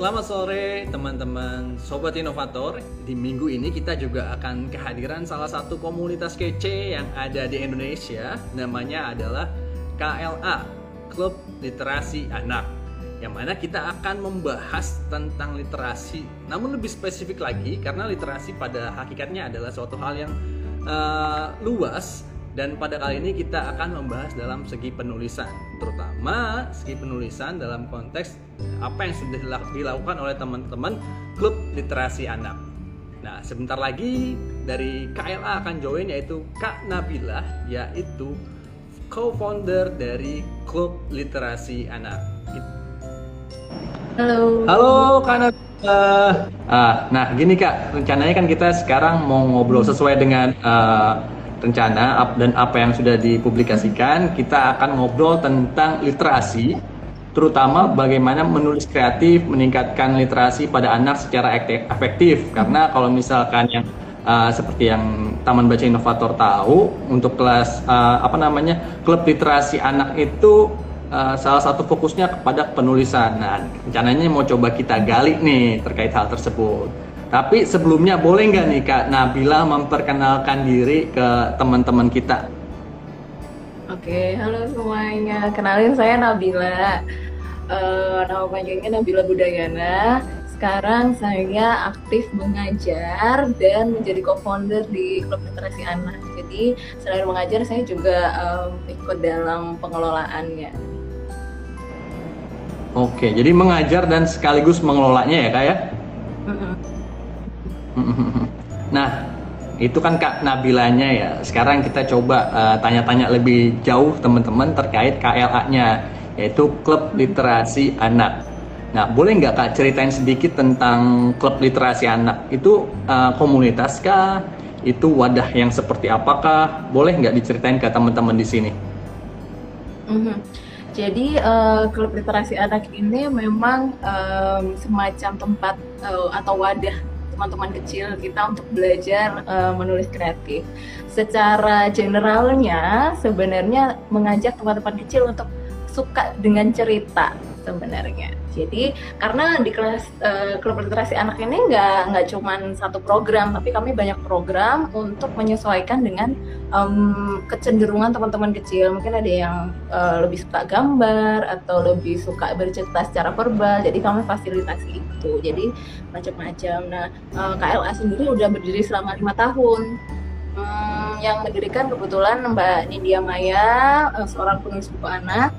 Selamat sore teman-teman Sobat Inovator. Di minggu ini kita juga akan kehadiran salah satu komunitas kece yang ada di Indonesia. Namanya adalah KLA Klub Literasi Anak. Yang mana kita akan membahas tentang literasi Namun lebih spesifik lagi Karena literasi pada hakikatnya adalah suatu hal yang uh, luas dan pada kali ini kita akan membahas dalam segi penulisan, terutama segi penulisan dalam konteks apa yang sudah dilakukan oleh teman-teman klub literasi anak. Nah, sebentar lagi dari KLA akan join yaitu Kak Nabila yaitu co-founder dari klub literasi anak. Halo. Halo Kak Nabila. Ah, nah gini Kak, rencananya kan kita sekarang mau ngobrol sesuai dengan uh, rencana dan apa yang sudah dipublikasikan, kita akan ngobrol tentang literasi, terutama bagaimana menulis kreatif, meningkatkan literasi pada anak secara efektif. Karena kalau misalkan yang uh, seperti yang Taman Baca Inovator tahu, untuk kelas uh, apa namanya klub literasi anak itu uh, salah satu fokusnya kepada penulisan. Nah, rencananya mau coba kita gali nih terkait hal tersebut. Tapi sebelumnya boleh nggak nih Kak Nabila memperkenalkan diri ke teman-teman kita? Oke, halo semuanya. Kenalin saya Nabila. Uh, nama panjangnya Nabila Budayana. Sekarang saya aktif mengajar dan menjadi co-founder di Klub Literasi Anak. Jadi selain mengajar, saya juga um, ikut dalam pengelolaannya. Oke, jadi mengajar dan sekaligus mengelolanya ya kak ya? Mm -mm. Nah, itu kan Kak Nabilanya ya. Sekarang kita coba uh, tanya-tanya lebih jauh teman-teman terkait KLA-nya, yaitu Klub Literasi Anak. Nah, boleh nggak Kak ceritain sedikit tentang Klub Literasi Anak? Itu uh, komunitas kah? Itu wadah yang seperti apakah? Boleh nggak diceritain ke teman-teman di sini? Mm-hmm. Jadi uh, klub literasi anak ini memang um, semacam tempat uh, atau wadah teman-teman kecil kita untuk belajar uh, menulis kreatif. Secara generalnya sebenarnya mengajak teman-teman kecil untuk suka dengan cerita sebenarnya. Jadi karena di kelas uh, klub literasi anak ini nggak nggak cuma satu program, tapi kami banyak program untuk menyesuaikan dengan um, kecenderungan teman-teman kecil. Mungkin ada yang uh, lebih suka gambar atau lebih suka bercerita secara verbal. Jadi kami fasilitasi itu. Jadi macam-macam. Nah uh, KLA sendiri udah berdiri selama lima tahun. Hmm, yang mendirikan kebetulan Mbak Nindya Maya, seorang penulis buku anak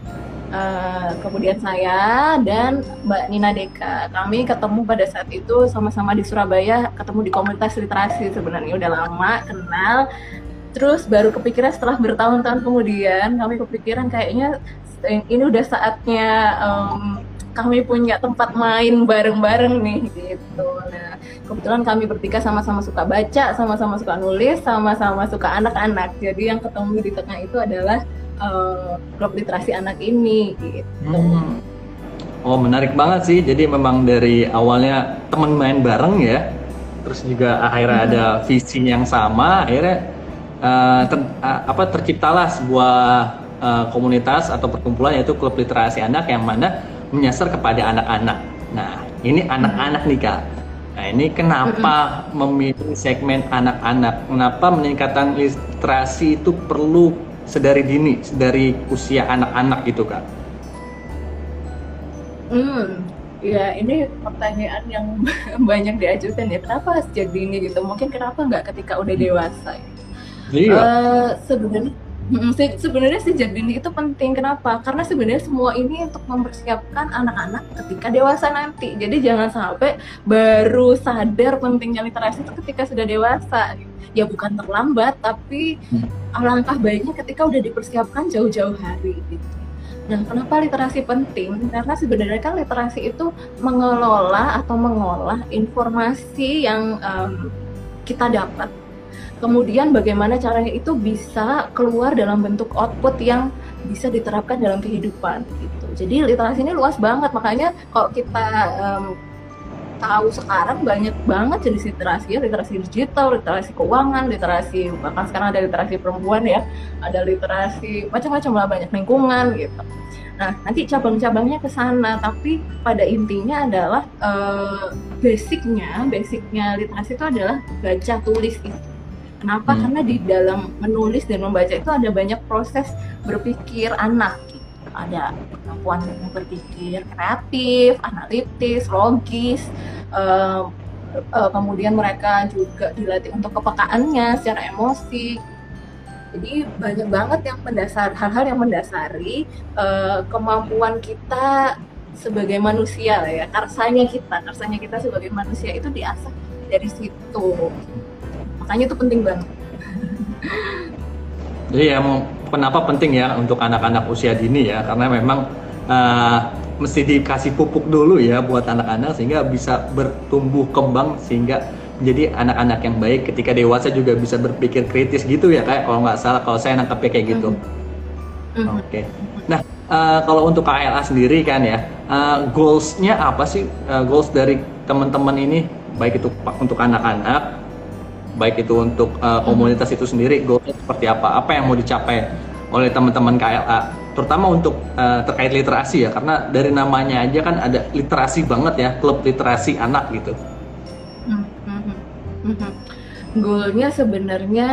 Uh, kemudian saya dan Mbak Nina Deka. Kami ketemu pada saat itu sama-sama di Surabaya, ketemu di komunitas literasi sebenarnya udah lama kenal. Terus baru kepikiran setelah bertahun-tahun kemudian kami kepikiran kayaknya ini udah saatnya um, kami punya tempat main bareng-bareng nih gitu. Nah, kebetulan kami bertiga sama-sama suka baca, sama-sama suka nulis, sama-sama suka anak-anak. Jadi yang ketemu di tengah itu adalah uh, klub literasi anak ini gitu. Hmm. Oh menarik banget sih. Jadi memang dari awalnya teman main bareng ya, terus juga akhirnya hmm. ada visi yang sama, akhirnya uh, ter, uh, apa terciptalah sebuah uh, komunitas atau perkumpulan yaitu klub literasi anak yang mana menyasar kepada anak-anak. Nah ini anak-anak nih kak. Nah ini kenapa memilih segmen anak-anak? Kenapa meningkatkan literasi itu perlu sedari dini, dari usia anak-anak gitu kak? Hmm, ya ini pertanyaan yang banyak diajukan ya. Kenapa sejak dini gitu? Mungkin kenapa nggak ketika udah dewasa? Iya. Uh, sebenarnya Se sebenarnya sejak dini itu penting. Kenapa? Karena sebenarnya semua ini untuk mempersiapkan anak-anak ketika dewasa nanti. Jadi jangan sampai baru sadar pentingnya literasi itu ketika sudah dewasa. Ya bukan terlambat, tapi hmm. alangkah baiknya ketika udah dipersiapkan jauh-jauh hari gitu. Nah, kenapa literasi penting? Karena sebenarnya kan literasi itu mengelola atau mengolah informasi yang um, kita dapat kemudian bagaimana caranya itu bisa keluar dalam bentuk output yang bisa diterapkan dalam kehidupan gitu. Jadi literasi ini luas banget makanya kalau kita um, tahu sekarang banyak banget jenis literasi ya, literasi digital, literasi keuangan, literasi bahkan sekarang ada literasi perempuan ya, ada literasi macam-macam lah banyak lingkungan gitu. Nah, nanti cabang-cabangnya ke sana, tapi pada intinya adalah uh, basicnya, basicnya literasi itu adalah baca tulis itu. Kenapa? Hmm. Karena di dalam menulis dan membaca itu ada banyak proses berpikir anak. Ada kemampuan berpikir kreatif, analitis, logis. Uh, uh, kemudian mereka juga dilatih untuk kepekaannya secara emosi jadi banyak banget yang mendasar hal-hal yang mendasari uh, kemampuan kita sebagai manusia lah ya, karsanya kita, karsanya kita sebagai manusia itu diasah dari situ. Makanya itu penting banget. Jadi ya mau kenapa penting ya untuk anak-anak usia dini ya karena memang uh, mesti dikasih pupuk dulu ya buat anak-anak sehingga bisa bertumbuh kembang sehingga jadi anak-anak yang baik ketika dewasa juga bisa berpikir kritis gitu ya kayak kalau nggak salah kalau saya nangkepnya kayak gitu. Mm-hmm. Oke. Okay. Nah uh, kalau untuk KLA sendiri kan ya uh, goalsnya apa sih uh, goals dari teman-teman ini baik itu untuk anak-anak baik itu untuk uh, komunitas itu sendiri goalsnya seperti apa apa yang mau dicapai oleh teman-teman KLA terutama untuk uh, terkait literasi ya karena dari namanya aja kan ada literasi banget ya klub literasi anak gitu. Mhm. Goalnya sebenarnya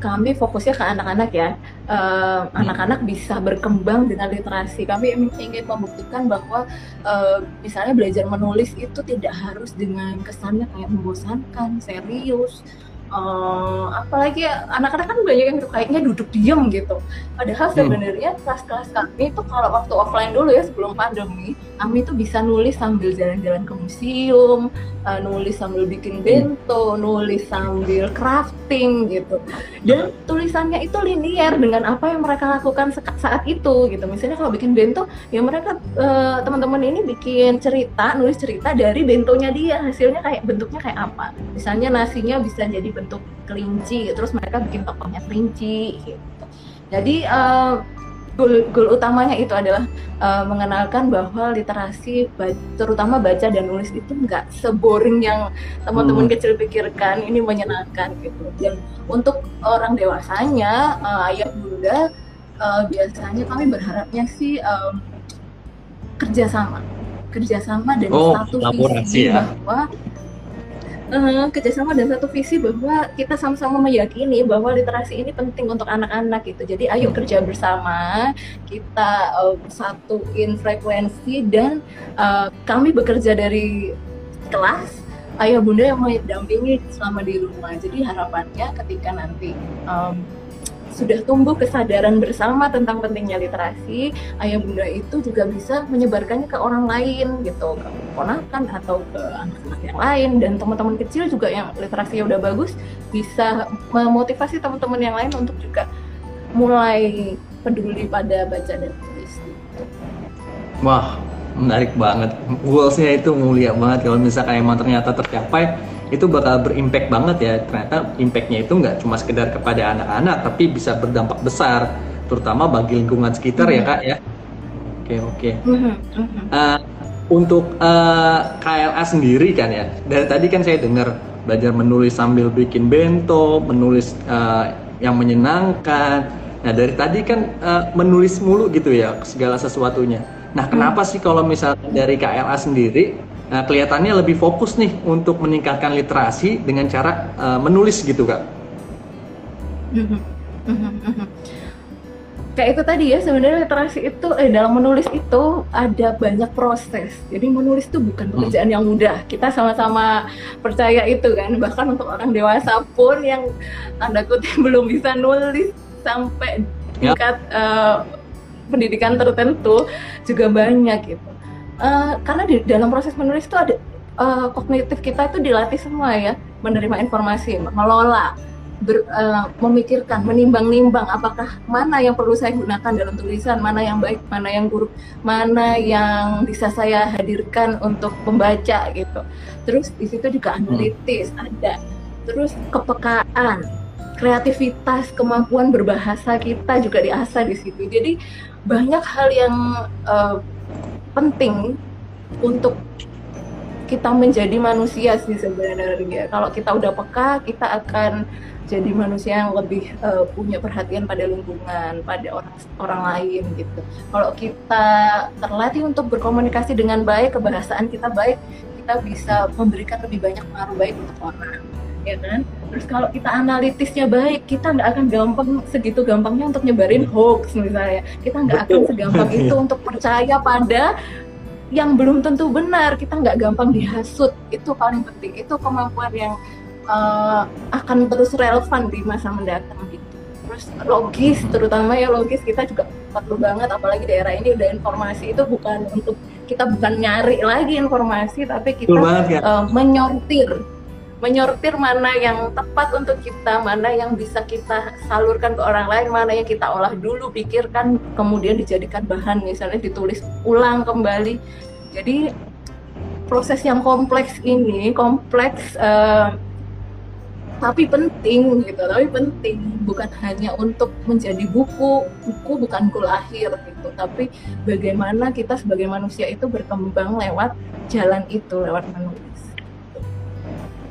kami fokusnya ke anak-anak ya. Uh, anak-anak bisa berkembang dengan literasi. Kami ingin membuktikan bahwa uh, misalnya belajar menulis itu tidak harus dengan kesannya kayak membosankan, serius, uh, apalagi anak-anak kan banyak yang kayaknya duduk diem gitu padahal hmm. sebenarnya kelas-kelas kami itu kalau waktu offline dulu ya sebelum pandemi kami tuh bisa nulis sambil jalan-jalan ke museum uh, nulis sambil bikin bento nulis sambil crafting gitu. Dan tulisannya itu linear dengan apa yang mereka lakukan saat itu gitu. Misalnya kalau bikin bento ya mereka uh, teman-teman ini bikin cerita nulis cerita dari bentonya dia. Hasilnya kayak bentuknya kayak apa. Misalnya nasinya bisa jadi bentuk kelinci terus mereka bikin tokohnya kelinci gitu. Jadi uh, goal, goal utamanya itu adalah uh, mengenalkan bahwa literasi terutama baca dan nulis itu nggak seboring yang teman-teman hmm. kecil pikirkan ini menyenangkan gitu dan untuk orang dewasanya uh, ayah bunda uh, biasanya kami berharapnya sih um, kerjasama kerjasama dan oh, satu visi ya. bahwa uh, kerjasama dan satu visi bahwa kita sama-sama meyakini bahwa literasi ini penting untuk anak-anak gitu. Jadi ayo kerja bersama, kita uh, satuin frekuensi dan uh, kami bekerja dari kelas ayah bunda yang mendampingi selama di rumah. Jadi harapannya ketika nanti um, sudah tumbuh kesadaran bersama tentang pentingnya literasi, ayah bunda itu juga bisa menyebarkannya ke orang lain gitu, ke ponakan atau ke anak-anak yang lain dan teman-teman kecil juga yang literasinya udah bagus bisa memotivasi teman-teman yang lain untuk juga mulai peduli pada baca dan tulis. Gitu. Wah, menarik banget. Goalsnya itu mulia banget kalau misalkan emang ternyata tercapai itu bakal berimpact banget ya. Ternyata impactnya itu nggak cuma sekedar kepada anak-anak tapi bisa berdampak besar terutama bagi lingkungan sekitar mm -hmm. ya kak ya. Oke oke. Mm -hmm. uh, untuk uh, eh, KLA sendiri kan ya dari tadi kan saya dengar belajar menulis sambil bikin bento menulis uh, yang menyenangkan. Nah dari tadi kan uh, menulis mulu gitu ya segala sesuatunya. Nah kenapa sih kalau misalnya dari KLA sendiri uh, kelihatannya lebih fokus nih untuk meningkatkan literasi dengan cara uh, menulis gitu kak. Kayak itu tadi ya sebenarnya literasi itu eh, dalam menulis itu ada banyak proses. Jadi menulis itu bukan hmm. pekerjaan hmm. yang mudah. Kita sama-sama percaya itu kan. Bahkan untuk orang dewasa pun yang tanda kutip belum bisa nulis sampai ya. tingkat uh, pendidikan tertentu juga banyak gitu uh, karena di dalam proses menulis itu ada uh, kognitif kita itu dilatih semua ya menerima informasi mengelola ber, uh, memikirkan menimbang-nimbang apakah mana yang perlu saya gunakan dalam tulisan mana yang baik mana yang buruk mana yang bisa saya hadirkan untuk pembaca gitu terus di situ juga hmm. analitis hmm. ada terus kepekaan kreativitas kemampuan berbahasa kita juga diasah di situ jadi banyak hal yang uh, penting untuk kita menjadi manusia sih sebenarnya. Kalau kita udah peka, kita akan jadi manusia yang lebih uh, punya perhatian pada lingkungan, pada orang orang lain gitu. Kalau kita terlatih untuk berkomunikasi dengan baik, kebahasaan kita baik, kita bisa memberikan lebih banyak pengaruh baik untuk orang, ya kan? Terus kalau kita analitisnya baik, kita nggak akan gampang segitu gampangnya untuk nyebarin hoax misalnya. Kita nggak akan segampang itu untuk percaya pada yang belum tentu benar. Kita nggak gampang dihasut. Itu paling penting. Itu kemampuan yang uh, akan terus relevan di masa mendatang gitu. Terus logis, terutama ya logis kita juga perlu banget, apalagi daerah ini udah informasi itu bukan untuk kita bukan nyari lagi informasi, tapi kita banget, ya. uh, menyortir, menyortir mana yang tepat untuk kita, mana yang bisa kita salurkan ke orang lain, mana yang kita olah dulu, pikirkan, kemudian dijadikan bahan, misalnya ditulis ulang kembali. Jadi proses yang kompleks ini, kompleks uh, tapi penting gitu tapi penting bukan hanya untuk menjadi buku buku bukan ku lahir gitu tapi bagaimana kita sebagai manusia itu berkembang lewat jalan itu lewat menulis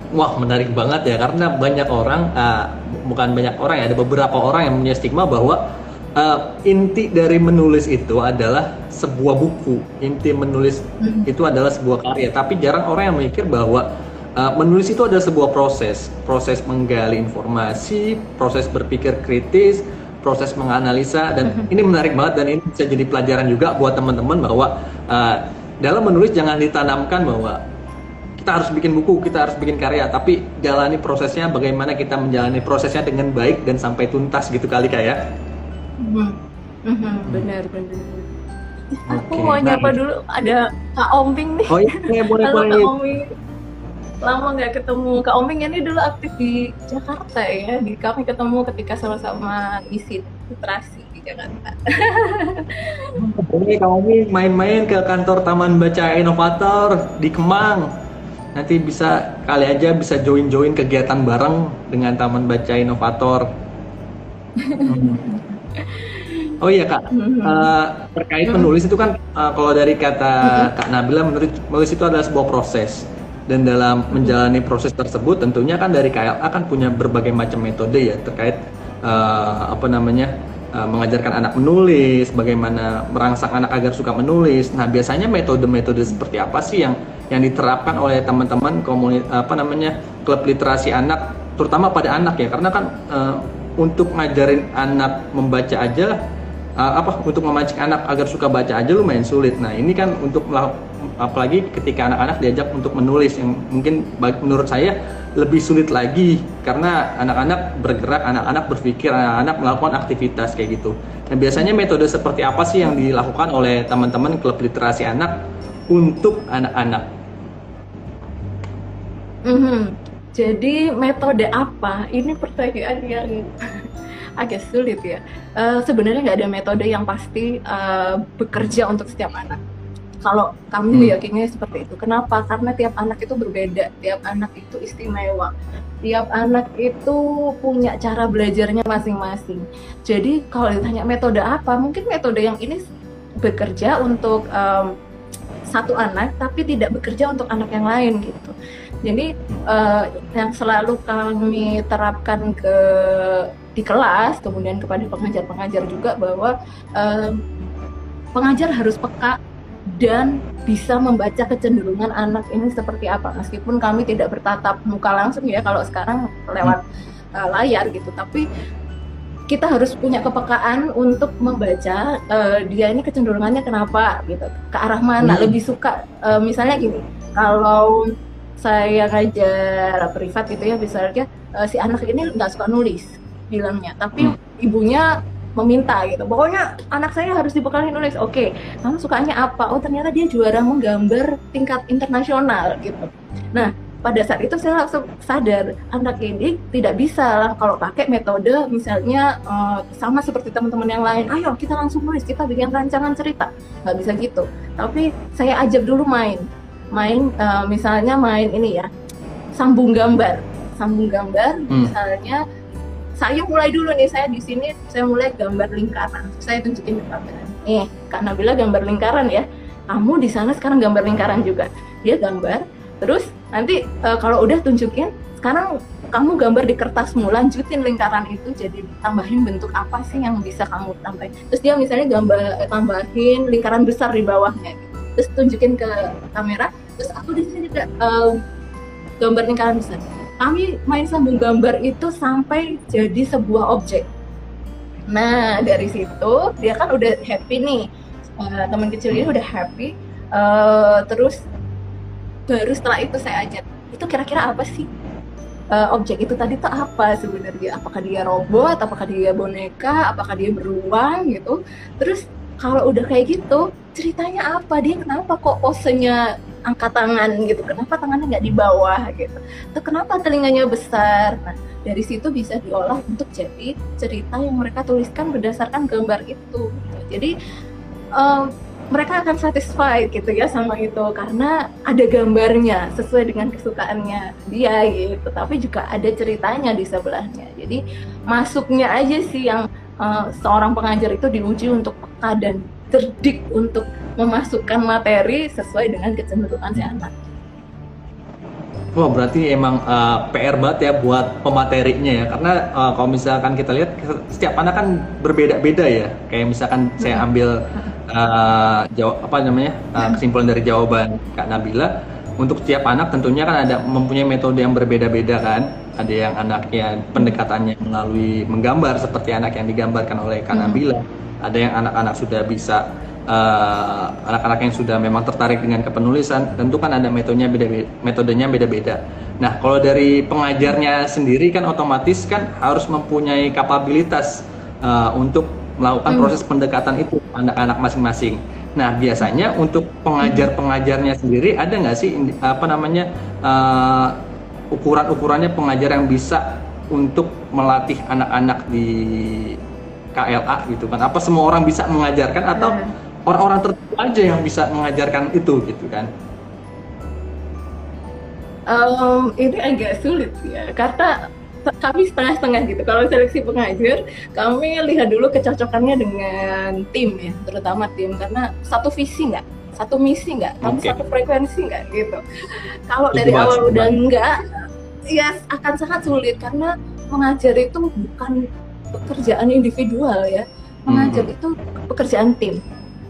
Wah menarik banget ya karena banyak orang uh, bukan banyak orang ya ada beberapa orang yang punya stigma bahwa uh, inti dari menulis itu adalah sebuah buku inti menulis hmm. itu adalah sebuah karya tapi jarang orang yang mikir bahwa Uh, menulis itu ada sebuah proses, proses menggali informasi, proses berpikir kritis, proses menganalisa dan mm-hmm. ini menarik banget dan ini bisa jadi pelajaran juga buat teman-teman bahwa uh, dalam menulis jangan ditanamkan bahwa kita harus bikin buku, kita harus bikin karya, tapi jalani prosesnya bagaimana kita menjalani prosesnya dengan baik dan sampai tuntas gitu kali kayak. Mm -hmm. Benar benar. Aku mau nyapa dulu ada Kak Omping nih. Oh iya, boleh Halo, boleh. Kak Omping lama nggak ketemu Kak Oming ini dulu aktif di Jakarta ya. Di kami ketemu ketika sama-sama isi literasi di Jakarta. Ini Kak Oming main-main ke kantor Taman Baca Inovator di Kemang. Nanti bisa kali aja bisa join-join kegiatan bareng dengan Taman Baca Inovator. Oh iya kak, uh, terkait menulis itu kan uh, kalau dari kata Kak Nabila menurut menulis itu adalah sebuah proses. Dan dalam menjalani proses tersebut tentunya kan dari KLA akan punya berbagai macam metode ya terkait uh, apa namanya uh, mengajarkan anak menulis, bagaimana merangsang anak agar suka menulis. Nah, biasanya metode-metode seperti apa sih yang yang diterapkan oleh teman-teman apa namanya klub literasi anak terutama pada anak ya karena kan uh, untuk ngajarin anak membaca aja uh, apa untuk memancing anak agar suka baca aja lumayan sulit. Nah, ini kan untuk apalagi ketika anak-anak diajak untuk menulis yang mungkin menurut saya lebih sulit lagi karena anak-anak bergerak, anak-anak berpikir, anak-anak melakukan aktivitas kayak gitu. Nah, biasanya metode seperti apa sih yang dilakukan oleh teman-teman klub literasi anak untuk anak-anak? Mm -hmm. Jadi metode apa? Ini pertanyaan yang agak sulit ya. Uh, Sebenarnya nggak ada metode yang pasti uh, bekerja untuk setiap anak kalau kami hmm. yakinnya seperti itu. Kenapa? Karena tiap anak itu berbeda, tiap anak itu istimewa, tiap anak itu punya cara belajarnya masing-masing. Jadi kalau ditanya metode apa, mungkin metode yang ini bekerja untuk um, satu anak, tapi tidak bekerja untuk anak yang lain gitu. Jadi uh, yang selalu kami terapkan ke di kelas, kemudian kepada pengajar-pengajar juga bahwa uh, pengajar harus peka dan bisa membaca kecenderungan anak ini seperti apa meskipun kami tidak bertatap muka langsung ya kalau sekarang lewat uh, layar gitu tapi kita harus punya kepekaan untuk membaca uh, dia ini kecenderungannya kenapa gitu ke arah mana hmm. lebih suka uh, misalnya gini kalau saya ngajar privat gitu ya misalnya uh, si anak ini nggak suka nulis bilangnya tapi hmm. ibunya meminta gitu. Pokoknya anak saya harus dibekali nulis. Oke, okay, kamu sukanya apa? Oh ternyata dia juara menggambar tingkat internasional gitu. Nah pada saat itu saya langsung sadar anak ini tidak bisa lah kalau pakai metode misalnya uh, sama seperti teman-teman yang lain. Ayo kita langsung nulis, kita bikin rancangan cerita. Nggak bisa gitu. Tapi saya ajak dulu main, main uh, misalnya main ini ya sambung gambar, sambung gambar hmm. misalnya saya mulai dulu nih saya di sini saya mulai gambar lingkaran. Saya tunjukin ke kamera nih kak Nabila gambar lingkaran ya. Kamu di sana sekarang gambar lingkaran juga. Dia gambar terus nanti uh, kalau udah tunjukin sekarang kamu gambar di kertasmu lanjutin lingkaran itu jadi tambahin bentuk apa sih yang bisa kamu tambahin? Terus dia misalnya gambar tambahin lingkaran besar di bawahnya gitu. Terus tunjukin ke kamera terus aku di sini juga um, gambar lingkaran besar kami main sambung gambar itu sampai jadi sebuah objek. Nah dari situ dia kan udah happy nih. Uh, teman kecil ini udah happy. Uh, terus baru setelah itu saya ajak itu kira-kira apa sih? Uh, objek itu tadi tuh apa sebenarnya? Apakah dia robot? Apakah dia boneka? Apakah dia beruang? Gitu. Terus kalau udah kayak gitu ceritanya apa? Dia kenapa kok posenya angkat tangan gitu? Kenapa tangannya nggak di bawah gitu? Atau kenapa telinganya besar? Nah dari situ bisa diolah untuk jadi cerita yang mereka tuliskan berdasarkan gambar itu. Jadi um, mereka akan satisfied gitu ya sama itu. Karena ada gambarnya sesuai dengan kesukaannya dia gitu. Tapi juga ada ceritanya di sebelahnya. Jadi masuknya aja sih yang uh, seorang pengajar itu diuji untuk peka dan cerdik untuk memasukkan materi sesuai dengan kecenderungan si anak. Wah berarti emang uh, PR banget ya buat pematerinya ya. Karena uh, kalau misalkan kita lihat setiap anak kan berbeda-beda ya. Kayak misalkan saya ambil uh, jawab apa namanya uh, kesimpulan dari jawaban Kak Nabila untuk setiap anak tentunya kan ada mempunyai metode yang berbeda-beda kan. Ada yang anaknya pendekatannya melalui menggambar seperti anak yang digambarkan oleh Kak Nabila ada yang anak-anak sudah bisa anak-anak uh, yang sudah memang tertarik dengan kepenulisan tentu kan ada metodenya beda metodenya beda-beda. Nah kalau dari pengajarnya sendiri kan otomatis kan harus mempunyai kapabilitas uh, untuk melakukan hmm. proses pendekatan itu anak-anak masing-masing. Nah biasanya untuk pengajar-pengajarnya sendiri ada nggak sih apa namanya uh, ukuran-ukurannya pengajar yang bisa untuk melatih anak-anak di KLA gitu kan? Apa semua orang bisa mengajarkan atau hmm. orang-orang tertentu aja yang bisa mengajarkan itu gitu kan? Um, ini agak sulit ya karena kami setengah-setengah gitu. Kalau seleksi pengajar, kami lihat dulu kecocokannya dengan tim ya, terutama tim karena satu visi nggak, satu misi nggak, okay. satu frekuensi nggak gitu. Kalau dari awal udah enggak, ya akan sangat sulit karena mengajar itu bukan pekerjaan individual ya. Mengajar hmm. itu pekerjaan tim.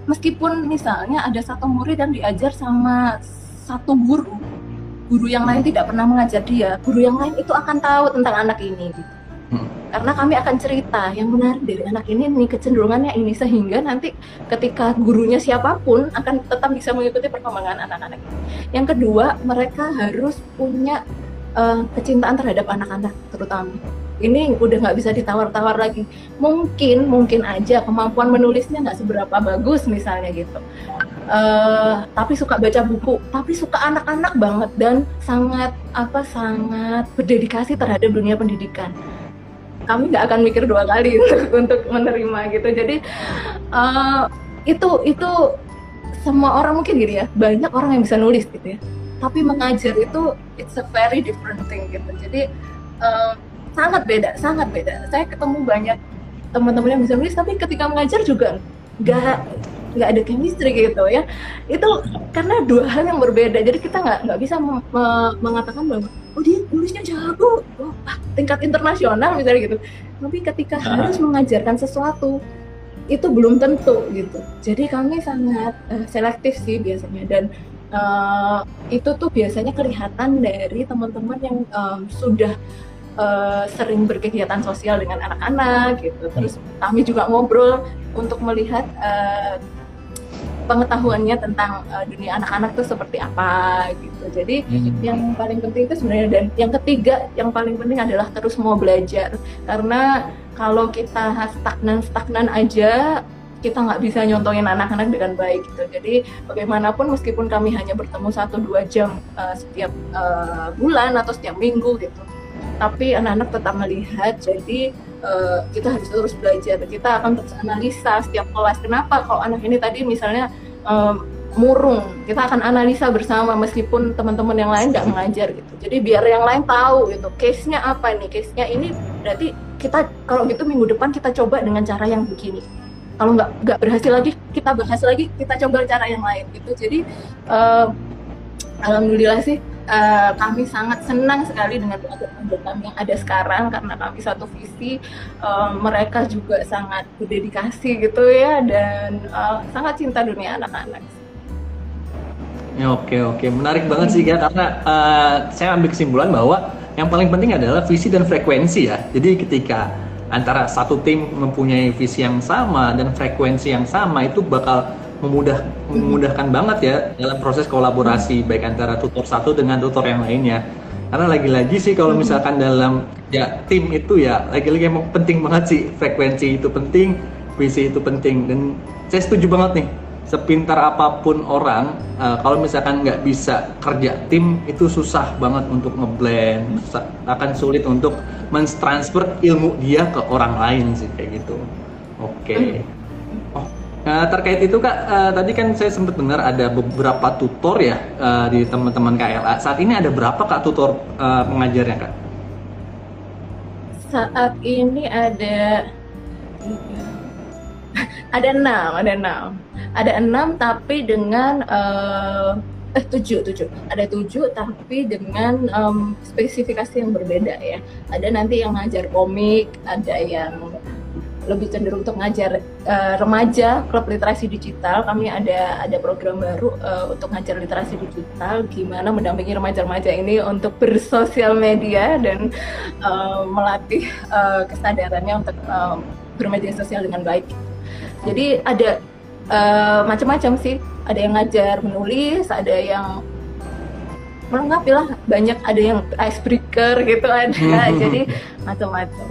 Meskipun misalnya ada satu murid yang diajar sama satu guru, guru yang lain tidak pernah mengajar dia, guru yang lain itu akan tahu tentang anak ini gitu. Hmm. Karena kami akan cerita yang benar dari anak ini nih kecenderungannya ini sehingga nanti ketika gurunya siapa pun akan tetap bisa mengikuti perkembangan anak-anak. Yang kedua, mereka harus punya uh, kecintaan terhadap anak-anak terutama. Ini udah nggak bisa ditawar-tawar lagi. Mungkin, mungkin aja kemampuan menulisnya nggak seberapa bagus misalnya gitu uh, tapi suka baca buku, tapi suka anak-anak banget dan sangat apa sangat berdedikasi terhadap dunia pendidikan. Kami nggak akan mikir dua kali untuk, untuk menerima gitu. Jadi uh, itu itu semua orang mungkin gini ya, banyak orang yang bisa nulis gitu ya. Tapi mengajar itu it's a very different thing gitu. Jadi uh, sangat beda, sangat beda. Saya ketemu banyak teman-teman yang bisa nulis, tapi ketika mengajar juga nggak nggak ada chemistry gitu ya. Itu karena dua hal yang berbeda. Jadi kita nggak nggak bisa me mengatakan bahwa oh dia nulisnya jago. Oh, tingkat internasional misalnya gitu. Tapi ketika harus mengajarkan sesuatu itu belum tentu gitu. Jadi kami sangat uh, selektif sih biasanya. Dan uh, itu tuh biasanya kelihatan dari teman-teman yang um, sudah uh, sering berkegiatan sosial dengan anak-anak gitu. Terus kami juga ngobrol untuk melihat uh, pengetahuannya tentang uh, dunia anak-anak itu seperti apa gitu. Jadi hmm. yang paling penting itu sebenarnya dan yang ketiga yang paling penting adalah terus mau belajar karena kalau kita stagnan-stagnan aja kita nggak bisa nyontongin anak-anak dengan baik gitu. Jadi bagaimanapun meskipun kami hanya bertemu satu dua jam uh, setiap uh, bulan atau setiap minggu gitu, tapi anak-anak tetap melihat. Jadi uh, kita harus terus belajar. Kita akan terus analisa setiap kelas. Kenapa kalau anak ini tadi misalnya um, murung? Kita akan analisa bersama meskipun teman-teman yang lain nggak mengajar gitu. Jadi biar yang lain tahu gitu case nya apa nih? Case nya ini berarti kita kalau gitu minggu depan kita coba dengan cara yang begini. Kalau nggak nggak berhasil lagi kita bahas lagi kita coba cara yang lain gitu. Jadi uh, alhamdulillah sih uh, kami sangat senang sekali dengan teman-teman kami yang ada sekarang karena kami satu visi uh, mereka juga sangat berdedikasi gitu ya dan uh, sangat cinta dunia anak-anak. Ya, oke oke menarik banget sih ya karena uh, saya ambil kesimpulan bahwa yang paling penting adalah visi dan frekuensi ya. Jadi ketika antara satu tim mempunyai visi yang sama dan frekuensi yang sama itu bakal memudah memudahkan banget ya dalam proses kolaborasi baik antara tutor satu dengan tutor yang lainnya. Karena lagi-lagi sih kalau misalkan dalam ya tim itu ya lagi-lagi emang penting banget sih. Frekuensi itu penting, visi itu penting. Dan saya setuju banget nih sepintar apa pun orang uh, kalau misalkan nggak bisa kerja tim itu susah banget untuk ngeblend. Akan sulit untuk mentransfer ilmu dia ke orang lain sih kayak gitu. Oke. Okay. Nah, terkait itu kak uh, tadi kan saya sempat dengar ada beberapa tutor ya uh, di teman-teman KLA saat ini ada berapa kak tutor uh, pengajarnya kak? Saat ini ada ada enam ada enam. Ada enam tapi dengan uh, eh tujuh tujuh. Ada tujuh tapi dengan um, spesifikasi yang berbeda ya. Ada nanti yang ngajar komik ada yang lebih cenderung untuk ngajar uh, remaja klub literasi digital. Kami ada ada program baru uh, untuk ngajar literasi digital. Gimana mendampingi remaja-remaja ini untuk bersosial media dan uh, melatih uh, kesadarannya untuk uh, bermedia sosial dengan baik. Jadi ada uh, macam-macam sih. Ada yang ngajar menulis ada yang melengkapi lah. Banyak ada yang icebreaker gitu ada. Hmm. jadi macam-macam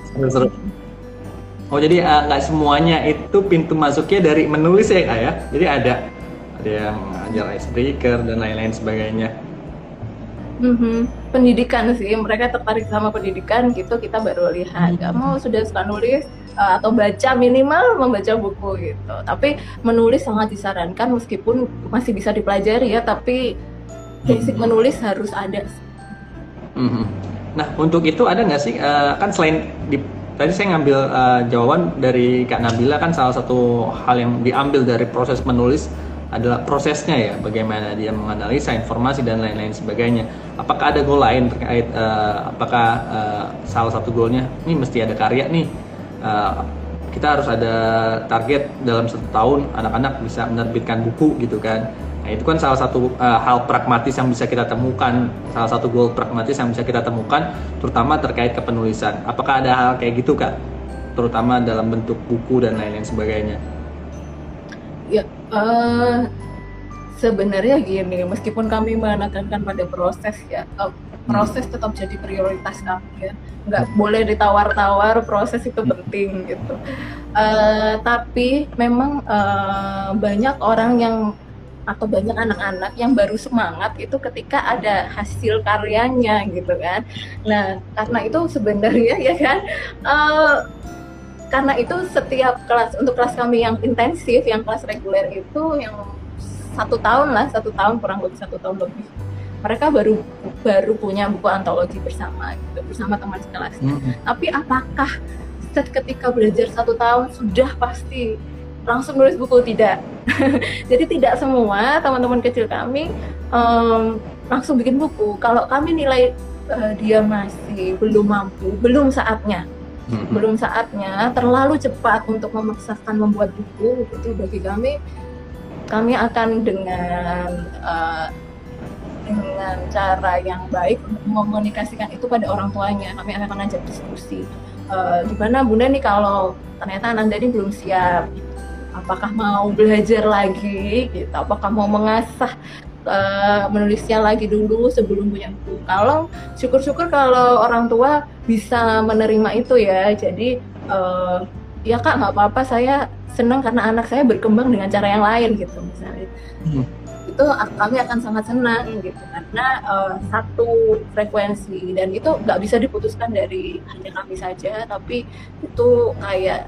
oh jadi eh, nggak uh, semuanya itu pintu masuknya dari menulis ya kak ya jadi ada ada yang ngajar icebreaker dan lain-lain sebagainya Mm-hmm. Pendidikan sih, mereka tertarik sama pendidikan gitu kita baru lihat. Kamu sudah suka nulis, uh, atau baca minimal membaca buku gitu. Tapi menulis sangat disarankan meskipun masih bisa dipelajari ya, tapi basic hmm. menulis harus ada. Hmm. Nah untuk itu ada nggak sih uh, kan selain di tadi saya ngambil uh, jawaban dari Kak Nabila kan salah satu hal yang diambil dari proses menulis adalah prosesnya ya bagaimana dia menganalisa informasi dan lain-lain sebagainya. Apakah ada goal lain terkait uh, apakah uh, salah satu goalnya ini mesti ada karya nih. Uh, kita harus ada target dalam satu tahun anak-anak bisa menerbitkan buku gitu kan nah itu kan salah satu uh, hal pragmatis yang bisa kita temukan salah satu goal pragmatis yang bisa kita temukan terutama terkait kepenulisan. Apakah ada hal kayak gitu kak? Terutama dalam bentuk buku dan lain-lain sebagainya. Ya uh, sebenarnya gini meskipun kami menekankan pada proses ya uh, proses tetap jadi prioritas kami ya. Nggak boleh ditawar-tawar proses itu penting gitu. Uh, tapi memang uh, banyak orang yang atau banyak anak-anak yang baru semangat itu ketika ada hasil karyanya gitu kan nah karena itu sebenarnya ya kan uh, karena itu setiap kelas untuk kelas kami yang intensif yang kelas reguler itu yang satu tahun lah satu tahun kurang lebih satu tahun lebih mereka baru baru punya buku antologi bersama gitu bersama teman sekelasnya. Mm -hmm. Tapi apakah ketika belajar satu tahun sudah pasti langsung nulis buku tidak? Jadi tidak semua teman-teman kecil kami um, langsung bikin buku. Kalau kami nilai uh, dia masih belum mampu, belum saatnya. Mm-hmm. belum saatnya terlalu cepat untuk memaksakan membuat buku itu bagi kami kami akan dengan uh, dengan cara yang baik mengkomunikasikan itu pada orang tuanya. Kami akan ajak diskusi. Uh, gimana Bunda nih kalau ternyata Anda ini belum siap, apakah mau belajar lagi, gitu? Apakah mau mengasah uh, menulisnya lagi dulu sebelum punya buku? Kalau syukur-syukur kalau orang tua bisa menerima itu ya. Jadi uh, ya kak nggak apa-apa saya senang karena anak saya berkembang dengan cara yang lain gitu misalnya. Hmm itu kami akan sangat senang gitu karena uh, satu frekuensi dan itu nggak bisa diputuskan dari hanya kami saja tapi itu kayak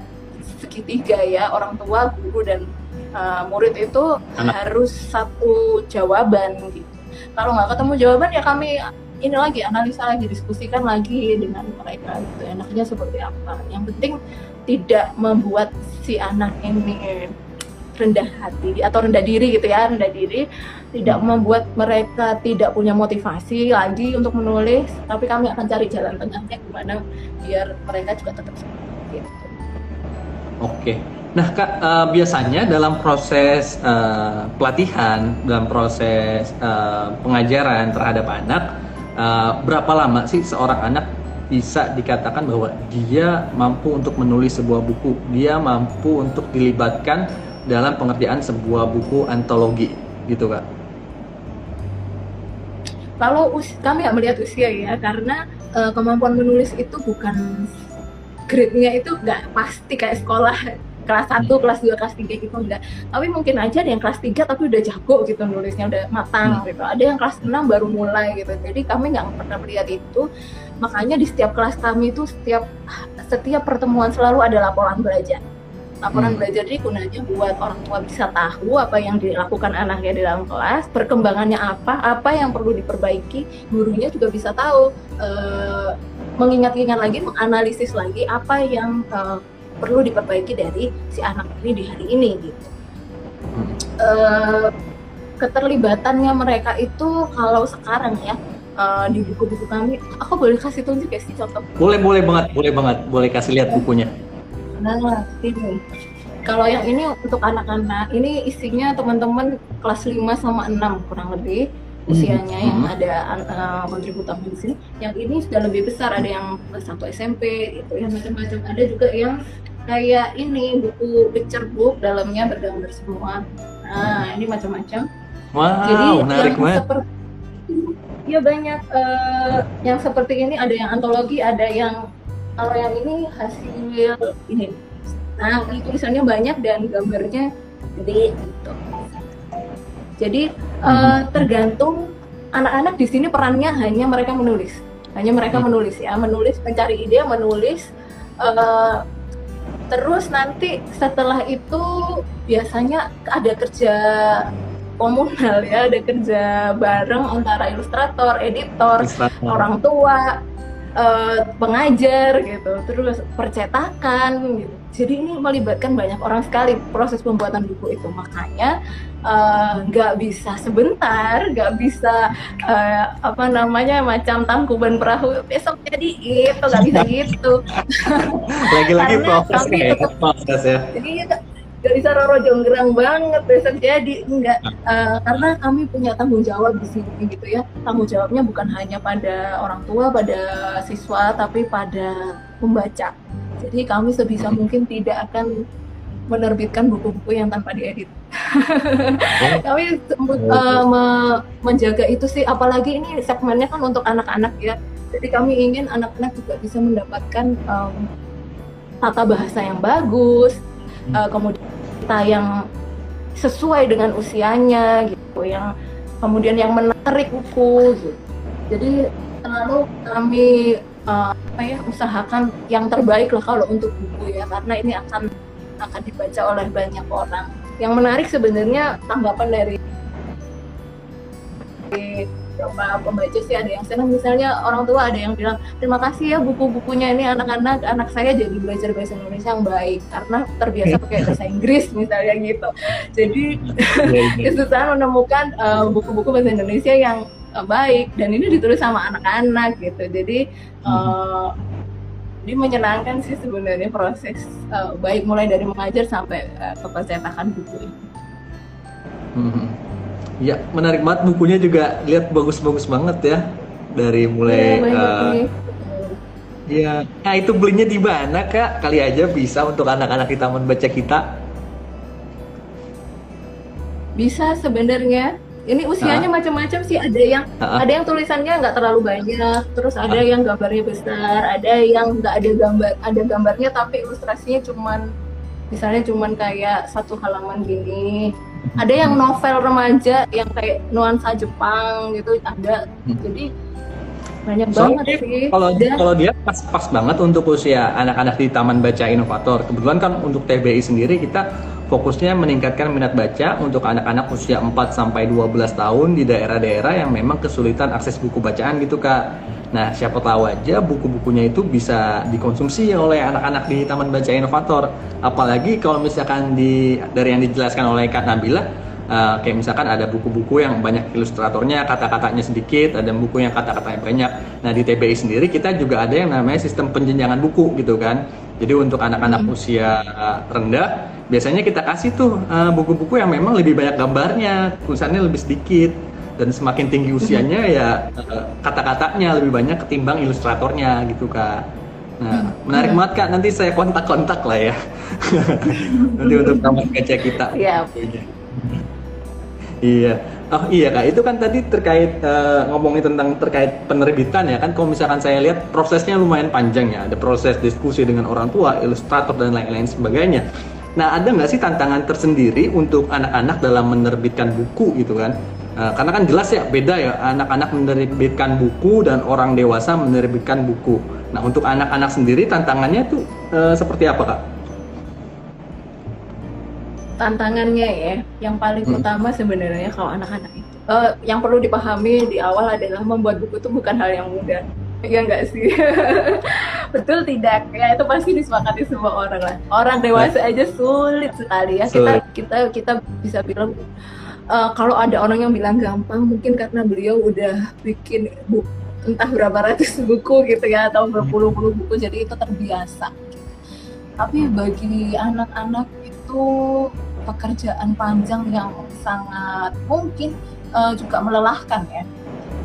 segitiga ya orang tua guru dan uh, murid itu Anak. harus satu jawaban gitu. Kalau nggak ketemu jawaban ya kami ini lagi analisa lagi diskusikan lagi dengan mereka gitu. Enaknya seperti apa? Yang penting tidak membuat si anak ini rendah hati atau rendah diri gitu ya rendah diri. Tidak membuat mereka tidak punya motivasi lagi untuk menulis tapi kami akan cari jalan tengahnya gimana biar mereka juga tetap semangat gitu. Oke. Nah, Kak, uh, biasanya dalam proses uh, pelatihan, dalam proses uh, pengajaran terhadap anak, uh, berapa lama sih seorang anak bisa dikatakan bahwa dia mampu untuk menulis sebuah buku, dia mampu untuk dilibatkan dalam pengerjaan sebuah buku antologi, gitu, Kak? Kalau kami nggak melihat usia ya, karena uh, kemampuan menulis itu bukan grade-nya itu nggak pasti kayak sekolah kelas 1, hmm. kelas 2, kelas 3 gitu enggak. Tapi mungkin aja ada yang kelas 3 tapi udah jago gitu nulisnya udah matang hmm. gitu. Ada yang kelas 6 baru mulai gitu. Jadi kami nggak pernah melihat itu. Makanya di setiap kelas kami itu setiap setiap pertemuan selalu ada laporan belajar. Laporan hmm. belajar ini gunanya buat orang tua bisa tahu apa yang dilakukan anaknya di dalam kelas, perkembangannya apa, apa yang perlu diperbaiki, gurunya juga bisa tahu, e, mengingat-ingat lagi, menganalisis lagi apa yang e, perlu diperbaiki dari si anak ini di hari ini gitu. Uh, keterlibatannya mereka itu kalau sekarang ya uh, di buku-buku kami, aku boleh kasih tunjuk ya sih contoh? Boleh, boleh banget, boleh banget, boleh kasih lihat bukunya. Nah, ini. Kalau yang ini untuk anak-anak, ini isinya teman-teman kelas 5 sama 6 kurang lebih usianya hmm. yang ada uh, kontributor di sini. Yang ini sudah lebih besar, ada yang satu SMP, itu yang macam-macam. Ada juga yang kayak ini buku picture book dalamnya bergambar semua nah ini macam-macam wow jadi menarik yang seperti ya banyak uh, yang seperti ini ada yang antologi ada yang kalau yang ini hasil ini. Nah ini tulisannya banyak dan gambarnya gede gitu. Jadi uh, tergantung anak-anak di sini perannya hanya mereka menulis. Hanya mereka hmm. menulis ya. Menulis mencari ide menulis uh, terus nanti setelah itu biasanya ada kerja komunal ya. Ada kerja bareng antara ilustrator editor ilustrator. orang tua uh, pengajar gitu terus percetakan gitu. Jadi ini melibatkan banyak orang sekali proses pembuatan buku itu. Makanya eh, nggak uh, bisa sebentar nggak bisa uh, apa namanya macam tangkuban perahu besok jadi itu nggak bisa gitu. Lagi-lagi proses ya proses ya. Jadi nggak bisa roro jonggrang banget besok jadi enggak uh, karena kami punya tanggung jawab di sini gitu ya tanggung jawabnya bukan hanya pada orang tua pada siswa tapi pada pembaca jadi kami sebisa mungkin tidak akan menerbitkan buku-buku yang tanpa diedit. Oh. kami uh, me menjaga itu sih, apalagi ini segmennya kan untuk anak-anak ya. Jadi kami ingin anak-anak juga bisa mendapatkan um, tata bahasa yang bagus. Uh, kemudian kita yang sesuai dengan usianya gitu, yang kemudian yang menarik buku. Gitu. Jadi selalu kami uh, apa ya usahakan yang terbaik lah kalau untuk buku ya karena ini akan akan dibaca oleh banyak orang. Yang menarik sebenarnya tanggapan dari beberapa pembaca sih ada yang senang misalnya orang tua ada yang bilang terima kasih ya buku-bukunya ini anak-anak anak saya jadi belajar bahasa Indonesia yang baik karena terbiasa pakai bahasa Inggris misalnya gitu jadi iya, iya. kesusahan menemukan uh, buku-buku bahasa Indonesia yang uh, baik dan ini ditulis sama anak-anak gitu jadi uh, ini menyenangkan sih sebenarnya proses uh, baik mulai dari mengajar sampai uh, ke percetakan buku ini. Hmm. Ya menarik banget bukunya juga lihat bagus-bagus banget ya dari mulai. Ya, uh, ya, nah itu belinya di mana kak? Kali aja bisa untuk anak-anak di taman baca kita. Bisa sebenarnya ini usianya macam-macam sih ada yang uh. ada yang tulisannya nggak terlalu banyak terus ada uh. yang gambarnya besar ada yang nggak ada gambar ada gambarnya tapi ilustrasinya cuman misalnya cuman kayak satu halaman gini. Ada yang novel remaja yang kayak nuansa Jepang gitu ada. Hmm. jadi banyak so, banget sih. kalau dia kalau dia pas-pas banget untuk usia anak-anak di Taman Baca Inovator. Kebetulan kan untuk TBI sendiri kita fokusnya meningkatkan minat baca untuk anak-anak usia 4 sampai 12 tahun di daerah-daerah yang memang kesulitan akses buku bacaan gitu Kak. Nah, siapa tahu aja buku-bukunya itu bisa dikonsumsi oleh anak-anak di Taman Baca Inovator. Apalagi kalau misalkan di dari yang dijelaskan oleh Kak Nabila, uh, kayak misalkan ada buku-buku yang banyak ilustratornya, kata-katanya sedikit, ada buku yang kata-katanya banyak. Nah di TBI sendiri kita juga ada yang namanya sistem penjenjangan buku gitu kan. Jadi untuk anak-anak hmm. usia rendah, biasanya kita kasih tuh uh, buku-buku yang memang lebih banyak gambarnya, tulisannya lebih sedikit. Dan semakin tinggi usianya hmm. ya uh, kata-katanya lebih banyak ketimbang ilustratornya gitu kak. Nah, hmm. menarik banget kak. Nanti saya kontak-kontak lah ya. nanti untuk taman kaca kita. Iya. Iya. Oh iya kak, itu kan tadi terkait uh, ngomongin tentang terkait penerbitan ya kan. Kalau misalkan saya lihat prosesnya lumayan panjang ya. Ada proses diskusi dengan orang tua, ilustrator dan lain-lain sebagainya. Nah ada nggak sih tantangan tersendiri untuk anak-anak dalam menerbitkan buku gitu kan? Uh, karena kan jelas ya beda ya anak-anak menerbitkan buku dan orang dewasa menerbitkan buku. Nah untuk anak-anak sendiri tantangannya tuh uh, seperti apa kak? Tantangannya ya. Yang paling hmm. utama sebenarnya kalau anak-anak itu. Uh, yang perlu dipahami di awal adalah membuat buku itu bukan hal yang mudah. Ya enggak sih? Betul tidak? Ya itu pasti disepakati semua orang lah. Orang dewasa aja sulit sekali ya. Kita kita kita bisa bilang uh, kalau ada orang yang bilang gampang mungkin karena beliau udah bikin buku entah berapa ratus buku gitu ya atau berpuluh-puluh buku jadi itu terbiasa. Tapi bagi anak-anak itu pekerjaan panjang yang sangat mungkin uh, juga melelahkan ya.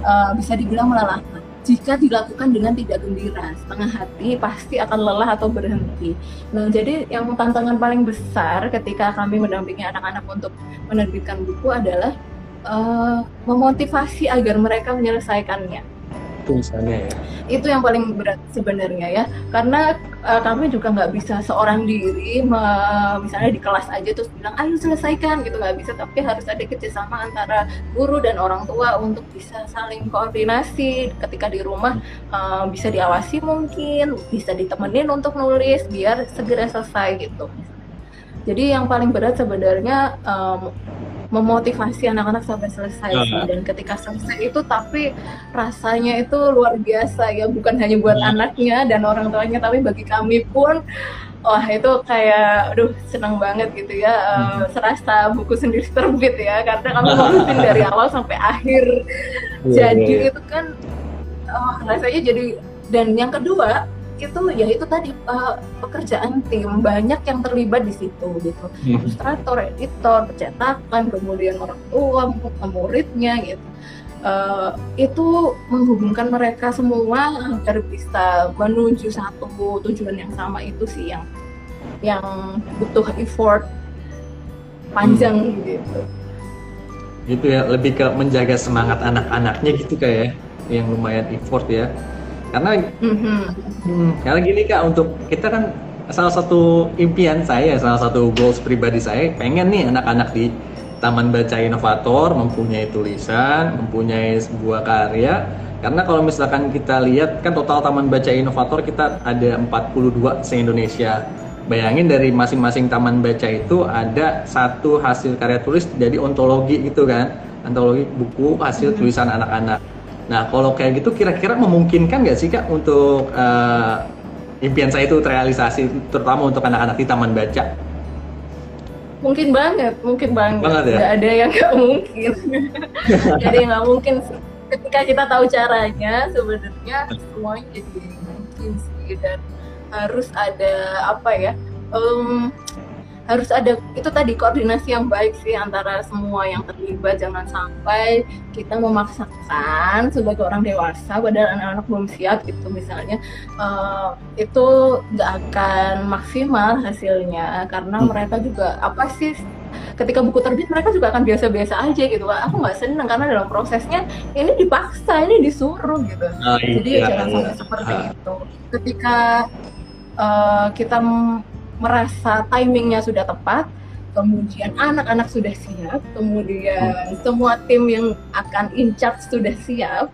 Uh, bisa dibilang melelahkan. Jika dilakukan dengan tidak gembira setengah hati pasti akan lelah atau berhenti. Nah jadi yang tantangan paling besar ketika kami mendampingi anak-anak untuk menerbitkan buku adalah uh, memotivasi agar mereka menyelesaikannya tulisannya ya. Itu yang paling berat sebenarnya ya. Karena uh, kami juga nggak bisa seorang diri me, misalnya di kelas aja terus bilang ayo selesaikan gitu nggak bisa. Tapi harus ada kerjasama antara guru dan orang tua untuk bisa saling koordinasi. Ketika di rumah uh, bisa diawasi mungkin bisa ditemenin untuk nulis biar segera selesai gitu. Jadi yang paling berat sebenarnya um, memotivasi anak-anak sampai selesai uh. sih dan ketika selesai itu tapi rasanya itu luar biasa ya bukan hanya buat uh. anaknya dan orang tuanya tapi bagi kami pun wah itu kayak aduh senang banget gitu ya uh, serasa buku sendiri terbit ya karena kami ngurusin dari awal sampai akhir yeah, jadi yeah. itu kan oh, rasanya jadi dan yang kedua itu ya itu tadi uh, pekerjaan tim banyak yang terlibat di situ gitu hmm. ilustrator editor percetakan kemudian orang tua muridnya gitu uh, itu menghubungkan mereka semua agar bisa menuju satu tujuan yang sama itu sih yang yang butuh effort panjang hmm. gitu itu ya lebih ke menjaga semangat anak-anaknya gitu kayak ya, yang lumayan effort ya karena mm-hmm. hmm, karena gini kak untuk kita kan salah satu impian saya salah satu goals pribadi saya pengen nih anak-anak di Taman Baca Inovator mempunyai tulisan mempunyai sebuah karya karena kalau misalkan kita lihat kan total Taman Baca Inovator kita ada 42 se Indonesia bayangin dari masing-masing taman baca itu ada satu hasil karya tulis jadi ontologi gitu kan ontologi buku hasil mm-hmm. tulisan anak-anak Nah, kalau kayak gitu kira-kira memungkinkan nggak sih Kak untuk uh, impian saya itu terrealisasi terutama untuk anak-anak di taman baca? Mungkin banget, mungkin banget. banget ya? Gak ada yang nggak mungkin. gak ada yang nggak mungkin. Ketika kita tahu caranya, sebenarnya semuanya jadi mungkin sih dan harus ada apa ya? Um, harus ada itu tadi koordinasi yang baik sih antara semua yang terlibat. Jangan sampai kita memaksakan sebagai orang dewasa padahal anak-anak belum siap gitu misalnya uh, itu nggak akan maksimal hasilnya. Karena hmm. mereka juga apa sih ketika buku terbit mereka juga akan biasa-biasa aja gitu. Aku nggak seneng karena dalam prosesnya ini dipaksa ini disuruh gitu. Oh, jadi ya, jangan sampai seperti ah. itu. Ketika uh, kita merasa timingnya sudah tepat, kemudian anak-anak sudah siap, kemudian semua tim yang akan in charge sudah siap,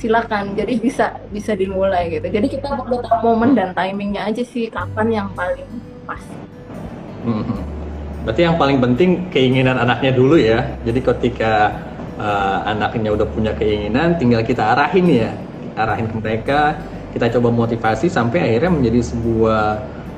silakan. Jadi bisa bisa dimulai gitu. Jadi kita perlu tahu momen dan timingnya aja sih kapan yang paling pas. Hmm. Berarti yang paling penting keinginan anaknya dulu ya. Jadi ketika uh, anaknya udah punya keinginan, tinggal kita arahin ya, arahin ke mereka, kita coba motivasi sampai akhirnya menjadi sebuah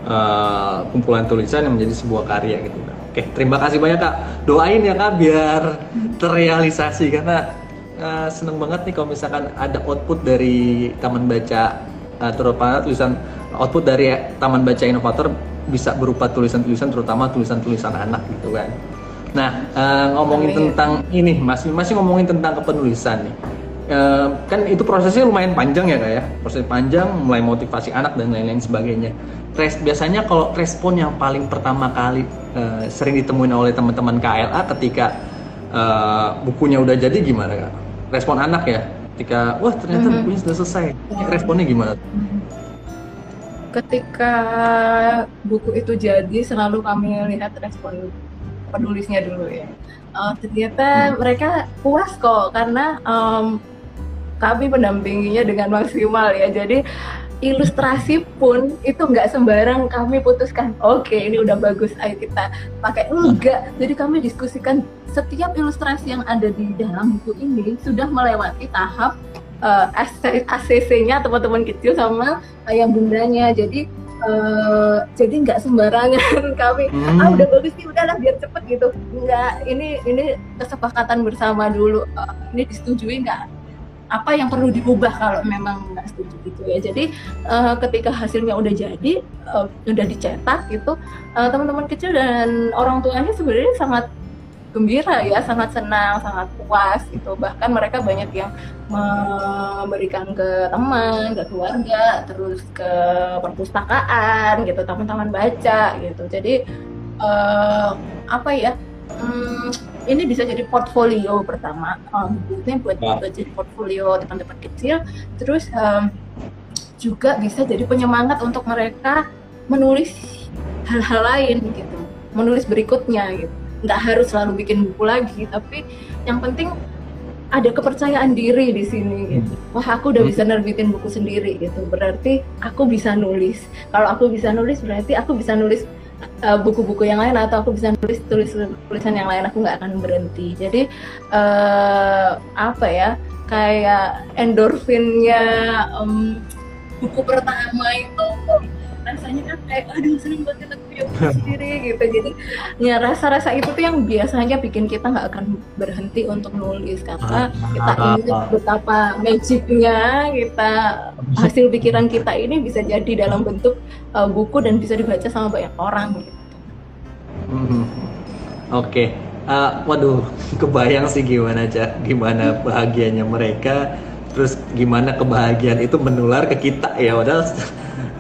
uh, kumpulan tulisan yang menjadi sebuah karya gitu. Oke, terima kasih banyak kak. Doain ya kak biar terrealisasi karena uh, seneng banget nih kalau misalkan ada output dari taman baca uh, terutama tulisan output dari taman baca inovator bisa berupa tulisan-tulisan terutama tulisan-tulisan anak gitu kan. Nah, uh, ngomongin Amin. tentang ini masih masih ngomongin tentang kepenulisan nih. Uh, kan itu prosesnya lumayan panjang ya kak ya proses panjang mulai motivasi anak dan lain-lain sebagainya Res, biasanya kalau respon yang paling pertama kali uh, sering ditemuin oleh teman-teman KLA ketika uh, bukunya udah jadi gimana kak? Respon anak ya? Ketika wah ternyata mm -hmm. bukunya sudah selesai. Responnya gimana? Ketika buku itu jadi selalu kami lihat respon penulisnya dulu ya. Uh, ternyata hmm. mereka puas kok karena um, kami mendampinginya dengan maksimal ya. Jadi ilustrasi pun itu nggak sembarang kami putuskan. Oke okay, ini udah bagus ayo kita pakai. Enggak jadi kami diskusikan setiap ilustrasi yang ada di dalam buku ini sudah melewati tahap uh, eh, ACC-nya teman-teman kecil sama ayah bundanya. Jadi uh, jadi nggak sembarangan kami. Hmm. ah udah bagus sih udahlah biar cepet gitu. Nggak ini ini kesepakatan bersama dulu. Uh, ini disetujui nggak apa yang perlu diubah kalau memang nggak setuju gitu ya jadi uh, ketika hasilnya udah jadi uh, udah dicetak gitu uh, teman-teman kecil dan orang tuanya sebenarnya sangat gembira ya, sangat senang, sangat puas gitu. Bahkan mereka banyak yang memberikan ke teman, ke keluarga, terus ke perpustakaan gitu, teman-teman baca gitu. Jadi uh, apa ya? Hmm, ini bisa jadi portfolio pertama, um, ini buat, buat jadi portfolio teman-teman kecil. Terus um, juga bisa jadi penyemangat untuk mereka menulis hal-hal lain gitu, menulis berikutnya gitu nggak harus selalu bikin buku lagi tapi yang penting ada kepercayaan diri di sini gitu. Hmm. Wah, aku udah hmm. bisa nerbitin buku sendiri gitu. Berarti aku bisa nulis. Kalau aku bisa nulis berarti aku bisa nulis uh, buku-buku yang lain atau aku bisa nulis tulis tulisan yang lain aku nggak akan berhenti. Jadi uh, apa ya? Kayak endorfinnya um, buku pertama itu rasanya kan kayak aduh seneng banget sendiri gitu jadi ya rasa-rasa itu tuh yang biasanya bikin kita nggak akan berhenti untuk nulis karena kita ingat betapa magicnya kita hasil pikiran kita ini bisa jadi dalam bentuk uh, buku dan bisa dibaca sama banyak orang gitu. Hmm. Oke, okay. uh, waduh, kebayang sih gimana cak, gimana bahagianya mereka, terus gimana kebahagiaan itu menular ke kita ya, padahal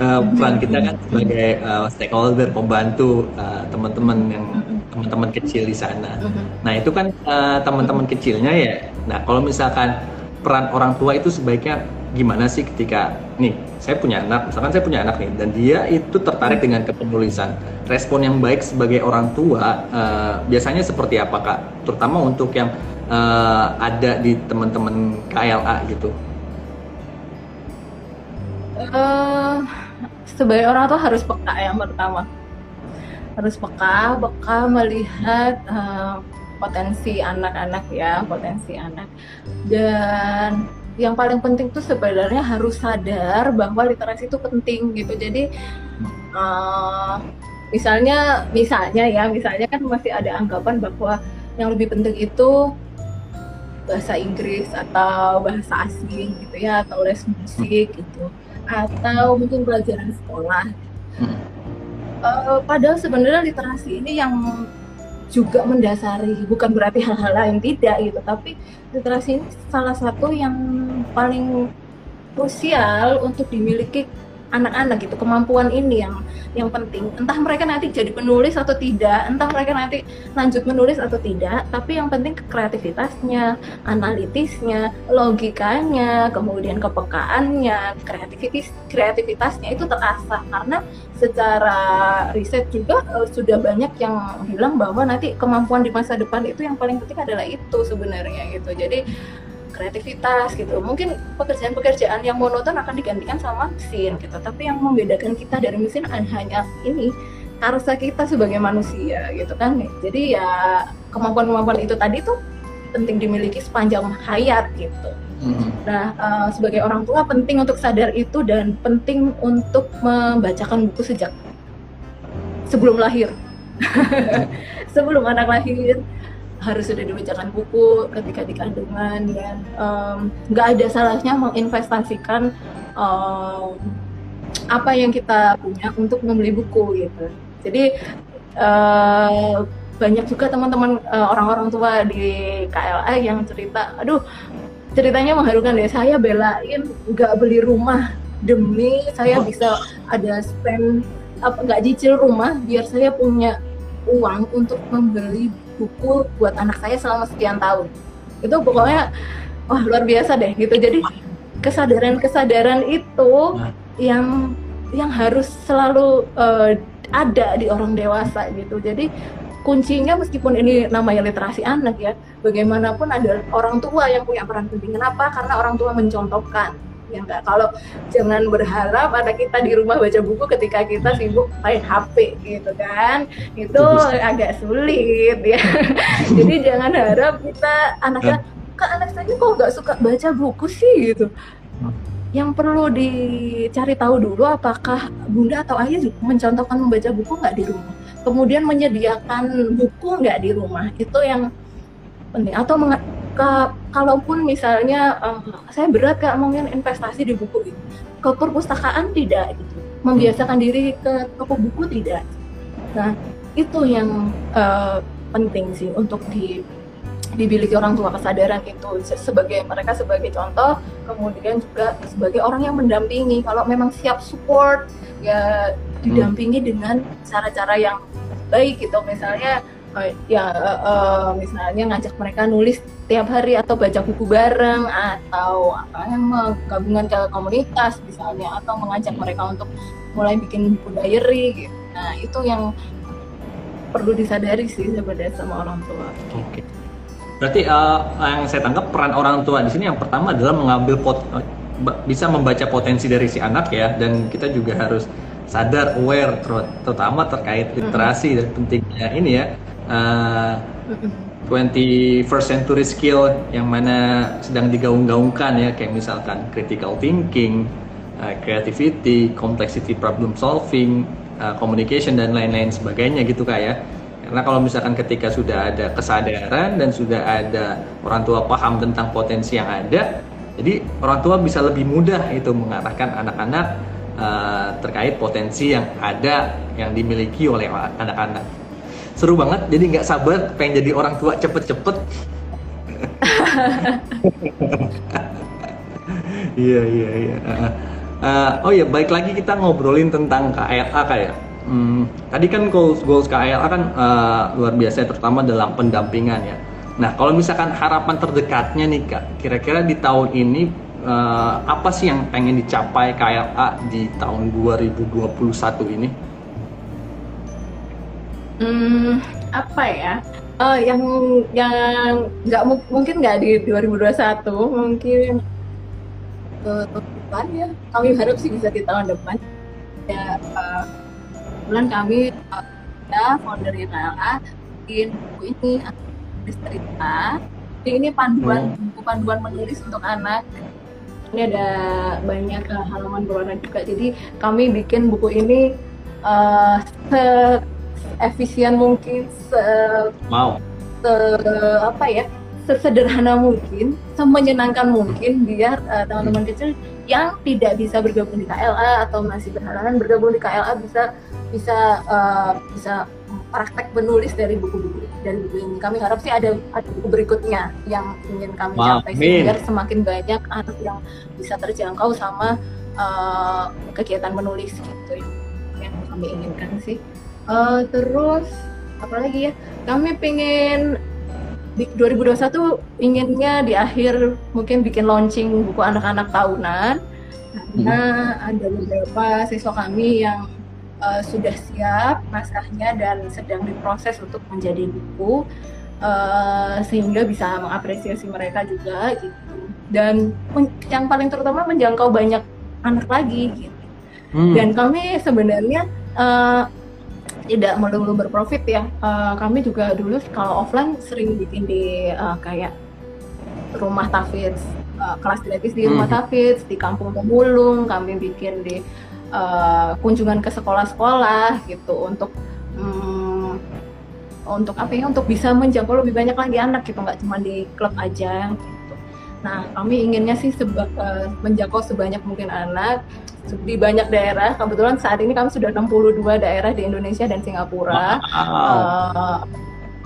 uh, peran kita kan sebagai uh, stakeholder pembantu uh, teman-teman yang teman-teman kecil di sana. Nah itu kan uh, teman-teman kecilnya ya. Nah kalau misalkan peran orang tua itu sebaiknya gimana sih ketika nih saya punya anak, misalkan saya punya anak nih dan dia itu tertarik dengan kepenulisan. Respon yang baik sebagai orang tua uh, biasanya seperti apa kak? Terutama untuk yang uh, ada di teman-teman KLA gitu. Uh, sebagai orang tua harus peka yang pertama. Harus peka peka melihat uh, potensi anak-anak ya potensi anak. Dan yang paling penting tuh sebenarnya harus sadar bahwa literasi itu penting gitu. Jadi uh, misalnya misalnya ya misalnya kan masih ada anggapan bahwa yang lebih penting itu bahasa Inggris atau bahasa asing gitu ya atau les musik gitu atau mungkin pelajaran sekolah. Hmm. Uh, padahal sebenarnya literasi ini yang juga mendasari, bukan berarti hal-hal lain tidak gitu, tapi literasi ini salah satu yang paling krusial untuk dimiliki anak-anak gitu kemampuan ini yang yang penting. Entah mereka nanti jadi penulis atau tidak entah mereka nanti lanjut menulis atau tidak tapi yang penting kreativitasnya analitisnya logikanya kemudian kepekaannya kreativitas kreativitasnya itu terasa. Karena secara riset juga uh, sudah banyak yang bilang bahwa nanti kemampuan di masa depan itu yang paling penting adalah itu sebenarnya gitu. Jadi kreativitas gitu. Mungkin pekerjaan-pekerjaan yang monoton akan digantikan sama mesin gitu. Tapi yang membedakan kita dari mesin hanya ini karsa kita sebagai manusia gitu kan. Jadi ya kemampuan-kemampuan itu tadi tuh penting dimiliki sepanjang hayat gitu. Mhm. nah eh, sebagai orang tua penting untuk sadar itu dan penting untuk membacakan buku sejak sebelum lahir. Sebelum anak lahir harus sudah dibacakan buku ketika di kandungan em, nggak ada salahnya menginvestasikan em, apa yang kita punya untuk membeli buku gitu. Jadi eh, banyak juga teman-teman eh, orang-orang tua di KLA yang cerita, aduh ceritanya mengharukan deh. Saya belain nggak beli rumah demi saya bisa ada spend apa nggak cicil rumah biar saya punya uang untuk membeli buku buat anak saya selama sekian tahun. Itu pokoknya wah luar biasa deh gitu. Jadi kesadaran-kesadaran itu Nah. yang yang harus selalu eh, ada di orang dewasa gitu. Jadi kuncinya meskipun ini namanya literasi anak ya, bagaimanapun ada orang tua yang punya peran penting. Kenapa? Karena orang tua mencontohkan. Ya enggak, kalau jangan berharap anak kita di rumah baca buku ketika kita sibuk main HP gitu kan. Itu agak sulit ya. Jadi jangan harap kita anaknya kak anak saya kok nggak suka baca buku sih? Gitu. Yang perlu dicari tahu dulu apakah bunda atau ayah juga mencontohkan membaca buku nggak di rumah. Kemudian menyediakan buku nggak di rumah itu yang penting. Atau ke- kalaupun misalnya eh, saya berat kak ngomongin investasi di buku ini. Ke perpustakaan tidak gitu. Membiasakan diri ke toko buku tidak. Nah itu yang eh, penting sih untuk di dimiliki orang tua kesadaran itu. Se- sebagai mereka sebagai contoh kemudian juga sebagai orang yang mendampingi. Kalau memang siap support ya didampingi dengan cara-cara yang baik gitu. Misalnya eh, ya eh, eh, misalnya ngajak mereka nulis tiap hari atau baca buku bareng atau apa yang gabungan ke komunitas misalnya atau mengajak mereka untuk mulai bikin buku diary gitu. Nah itu yang perlu disadari sih sebenarnya sama orang tua. Oke. Berarti eh, yang saya tangkap peran orang tua di sini yang pertama adalah mengambil pot, bisa membaca potensi dari si anak ya dan kita juga harus sadar aware ter- terutama terkait literasi dan pentingnya ini ya eh, 21st century skill yang mana sedang digaung-gaungkan ya kayak misalkan critical thinking, uh, creativity, complexity problem solving, uh, communication dan lain-lain sebagainya gitu kak ya. Karena kalau misalkan ketika sudah ada kesadaran dan sudah ada orang tua paham tentang potensi yang ada, jadi orang tua bisa lebih mudah itu mengarahkan anak-anak uh, terkait potensi yang ada yang dimiliki oleh anak-anak seru banget jadi nggak sabar pengen jadi orang tua cepet-cepet. Iya iya iya. Uh, oh ya baik lagi kita ngobrolin tentang KLA kayak hmm, tadi kan goals goals KLA kan uh, luar biasa terutama dalam pendampingan ya. Nah kalau misalkan harapan terdekatnya nih kak kira-kira di tahun ini uh, apa sih yang pengen dicapai KLA di tahun 2021 ini Hmm, apa ya? Eh, yang yang nggak mu- mungkin nggak di 2021, mungkin ke tahun depan ya. Kami harap sih bisa di tahun depan. Ya, eh, bulan kami eh, ya founder KLA bikin buku ini cerita. Jadi ini panduan buku panduan menulis untuk anak. Ini ada banyak eh, halaman berwarna juga. Jadi kami bikin buku ini eh, se efisien mungkin se, mau. se- apa ya sesederhana mungkin semenyenangkan mungkin biar eh, teman-teman kecil yang tidak bisa bergabung di KLA atau masih berhalangan bergabung di KLA bisa bisa eh, bisa praktek menulis dari buku-buku dari buku ini. Kami harap sih ada ada buku berikutnya yang ingin kami capai biar semakin banyak anak yang bisa terjangkau sama eh, kegiatan menulis gitu yang kami inginkan sih Eh, terus apa lagi ya? Kami pengen di 2021 inginnya di akhir mungkin bikin launching buku anak-anak tahunan. Karena ada beberapa siswa kami yang eh, sudah siap naskahnya dan sedang diproses untuk menjadi buku eh, sehingga bisa mengapresiasi mereka juga gitu. Dan yang paling terutama menjangkau banyak anak lagi gitu. Hmm. dan kami sebenarnya eh, tidak melulu berprofit ya. Uh, kami juga dulu kalau offline sering bikin di uh, kayak rumah tafidz, uh, kelas gratis di rumah hmm. tafidz, di kampung pemulung, kami bikin di uh, kunjungan ke sekolah-sekolah gitu untuk um, untuk apa ya untuk bisa menjangkau lebih banyak lagi anak gitu nggak cuma di klub aja gitu. Nah kami inginnya sih seba, uh, menjangkau sebanyak mungkin anak di banyak daerah. Kebetulan saat ini kami sudah 62 daerah di Indonesia dan Singapura. Wow.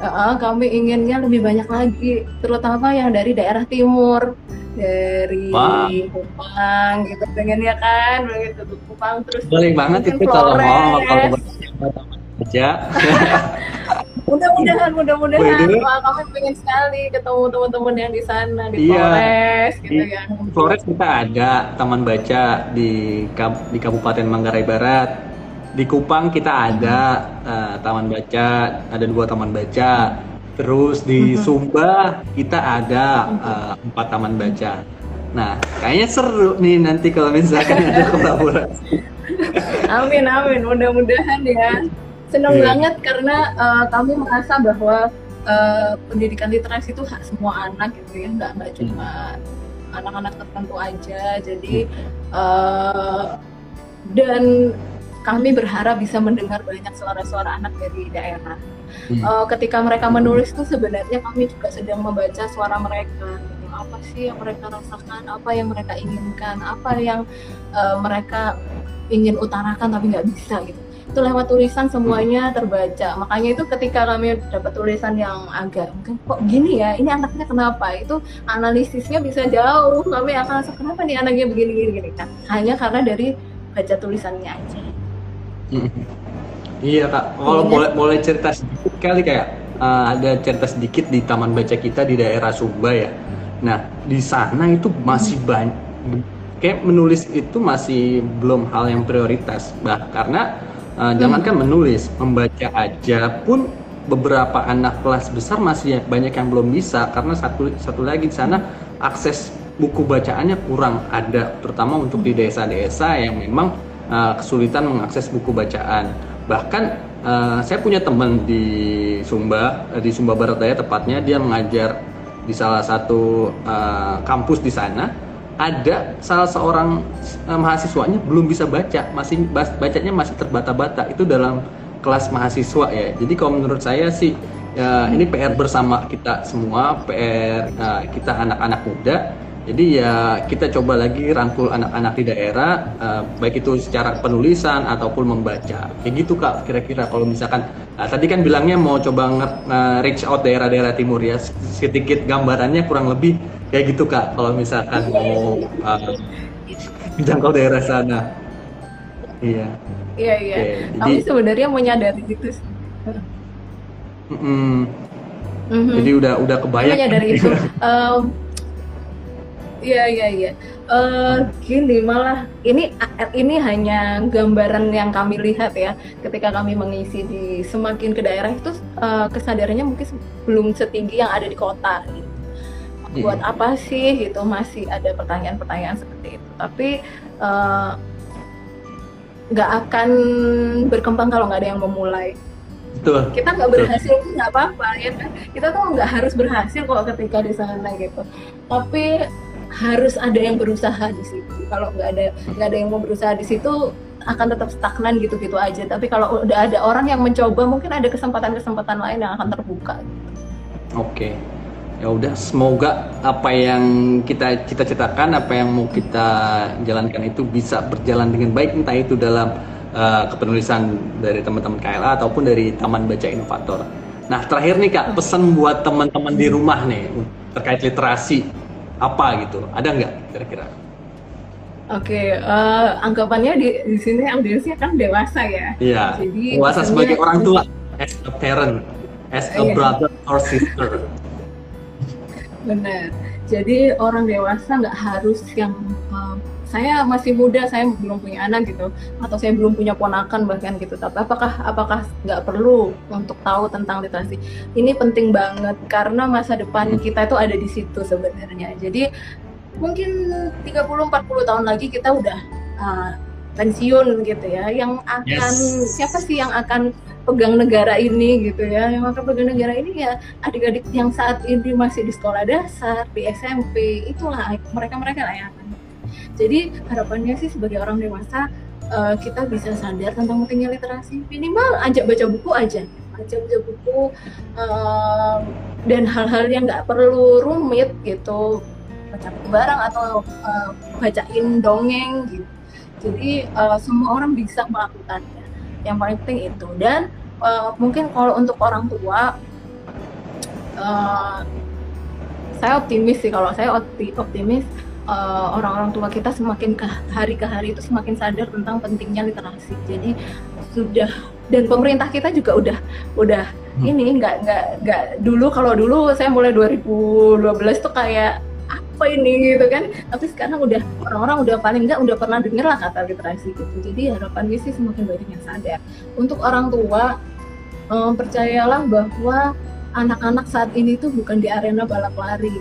Uh, uh, kami inginnya lebih banyak lagi, terutama yang dari daerah timur, dari wow. Kupang gitu, pengennya kan, begitu Kupang terus. Boleh banget itu kalau mau kalau baca. mudah-mudahan mudah-mudahan. Wah kami pengen sekali ketemu teman-teman yang di sana di iya, Flores gitu di ya Flores kita ada taman baca di di Kabupaten Manggarai Barat. Di Kupang kita ada uh, taman baca ada dua taman baca. Terus di mm-hmm. Sumba kita ada uh, empat taman baca. Nah kayaknya seru nih nanti kalau misalkan ada kolaborasi. Amin amin. Mudah-mudahan ya senang yeah. banget karena uh, kami merasa bahwa uh, pendidikan literasi itu hak semua anak gitu ya nggak nggak cuma anak-anak tertentu aja jadi uh, dan kami berharap bisa mendengar banyak suara-suara anak dari daerah. Hmm. Uh, ketika mereka menulis itu sebenarnya kami juga sedang membaca suara mereka. Gitu. Apa sih yang mereka rasakan, apa yang mereka inginkan, apa yang uh, mereka ingin utarakan tapi nggak bisa gitu itu lewat tulisan semuanya terbaca. Makanya itu ketika kami dapat tulisan yang agak mungkin kok gini ya? Ini anaknya kenapa? Itu analisisnya bisa jauh. Kami akan kenapa nih anaknya begini gini gini? Kan hanya karena dari baca tulisannya aja. Iya kak. Kalau boleh boleh cerita sedikit kali kayak uh, ada cerita sedikit di taman baca kita di daerah Sumba ya. Nah di sana itu masih hmm. banyak kayak menulis itu masih belum hal yang prioritas. Bah karena uh, jangankan menulis membaca aja pun beberapa anak kelas besar masih banyak yang belum bisa karena satu satu lagi di sana akses buku bacaannya kurang. Ada terutama untuk di desa-desa yang memang uh, kesulitan mengakses buku bacaan. Bahkan uh, saya punya teman di Sumba di Sumba Barat Daya tepatnya dia mengajar di salah satu uh, kampus di sana ada salah seorang uh, mahasiswanya belum bisa baca, masih bacanya masih terbata-bata. Itu dalam kelas mahasiswa ya. Jadi kalau menurut saya sih ya, ini PR bersama kita semua, PR uh, kita anak-anak muda. Jadi ya kita coba lagi rangkul anak-anak di daerah, uh, baik itu secara penulisan ataupun membaca. Kayak gitu kak, kira-kira kalau misalkan nah, tadi kan bilangnya mau coba nge-reach out daerah-daerah timur ya, sedikit gambarannya kurang lebih kayak gitu kak kalau misalkan mau uh, jangkau daerah sana iya iya iya okay, jadi, sebenarnya menyadari itu mm -mm. Mm-hmm. jadi udah udah kebayang menyadari itu um, Iya iya iya. Uh, gini malah ini ini hanya gambaran yang kami lihat ya ketika kami mengisi di semakin ke daerah itu uh, kesadarannya mungkin belum setinggi yang ada di kota. Gitu buat iya. apa sih gitu masih ada pertanyaan-pertanyaan seperti itu. Tapi eh, nggak uh, akan berkembang kalau nggak ada yang memulai. Betul. kita nggak berhasil pun nggak apa-apa ya kan? Kita tuh nggak harus berhasil kok ketika di sana gitu. Tapi harus ada yang berusaha di situ. Kalau nggak ada nggak ada yang mau berusaha di situ akan tetap stagnan gitu-gitu aja. Tapi kalau udah ada orang yang mencoba mungkin ada kesempatan-kesempatan lain yang akan terbuka. Gitu. oke. okay ya udah semoga apa yang kita cita-citakan apa yang mau kita jalankan itu bisa berjalan dengan baik entah itu dalam uh, kepenulisan dari teman-teman KLA ataupun dari Taman Baca Inovator. Nah terakhir nih kak pesan buat teman-teman di rumah nih terkait literasi apa gitu ada nggak kira-kira? Oke, okay, uh, eh, anggapannya di, di sini audiensnya kan dewasa ya. Iya. Jadi dewasa sebagai orang tua, as a parent, as a iya. brother or sister. Benar. Jadi orang dewasa nggak harus yang uh, saya masih muda, saya belum punya anak gitu, atau saya belum punya ponakan bahkan gitu. Tapi apakah apakah nggak perlu untuk tahu tentang literasi? Ini penting banget karena masa depan kita itu ada di situ sebenarnya. Jadi mungkin 30-40 tahun lagi kita udah uh, pensiun gitu ya yang akan yes. siapa sih yang akan pegang negara ini gitu ya yang akan pegang negara ini ya adik-adik yang saat ini masih di sekolah dasar di SMP itulah mereka-mereka lah yang akan. Jadi harapannya sih sebagai orang dewasa uh, kita bisa sadar tentang pentingnya literasi. Minimal ajak baca buku aja. Ajak baca buku uh, dan hal-hal yang nggak perlu rumit gitu. Baca buku barang atau uh, bacain dongeng gitu jadi uh, semua orang bisa melakukannya. Yang paling penting itu. Dan uh, mungkin kalau untuk orang tua uh, saya optimis sih. Kalau saya optimis uh, orang-orang tua kita semakin ke hari ke hari itu semakin sadar tentang pentingnya literasi. Jadi sudah dan pemerintah kita juga udah udah hmm. ini nggak nggak nggak dulu kalau dulu saya mulai 2012 tuh kayak apa ini gitu kan. Tapi sekarang udah orang-orang udah paling nggak udah pernah denger lah kata literasi gitu. Jadi harapan gue sih semakin banyak yang sadar. Untuk orang tua um, percayalah bahwa anak-anak saat ini tuh bukan di arena balap lari.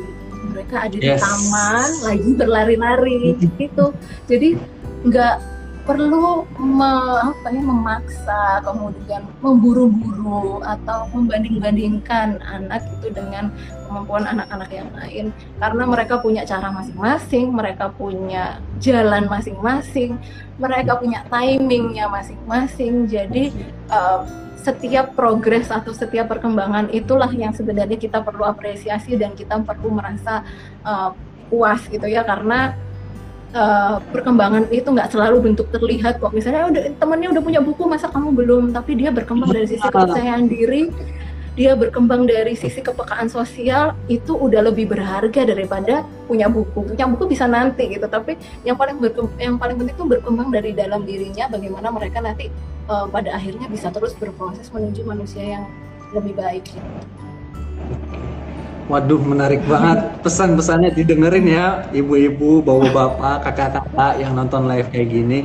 Mereka ada yes. di taman lagi berlari-lari gitu. Jadi nggak perlu me, apa ya memaksa kemudian memburu-buru atau membanding-bandingkan anak itu dengan kemampuan anak-anak yang lain. Karena mereka punya cara masing-masing mereka punya jalan masing-masing mereka punya timingnya masing-masing. Jadi uh, setiap progres atau setiap perkembangan itulah yang sebenarnya kita perlu apresiasi dan kita perlu merasa uh, puas gitu ya. Karena uh, perkembangan itu nggak selalu bentuk terlihat kok. Misalnya udah temennya udah punya buku masa kamu belum? Tapi dia berkembang dari sisi kepercayaan diri dia berkembang dari sisi kepekaan sosial itu udah lebih berharga daripada punya buku. Punya buku bisa nanti gitu tapi yang paling yang paling penting itu berkembang dari dalam dirinya bagaimana mereka nanti uh, pada akhirnya bisa terus berproses menuju manusia yang lebih baik gitu. Waduh menarik banget pesan-pesannya didengerin ya ibu-ibu, bapak-bapak, kakak-kakak yang nonton live kayak gini.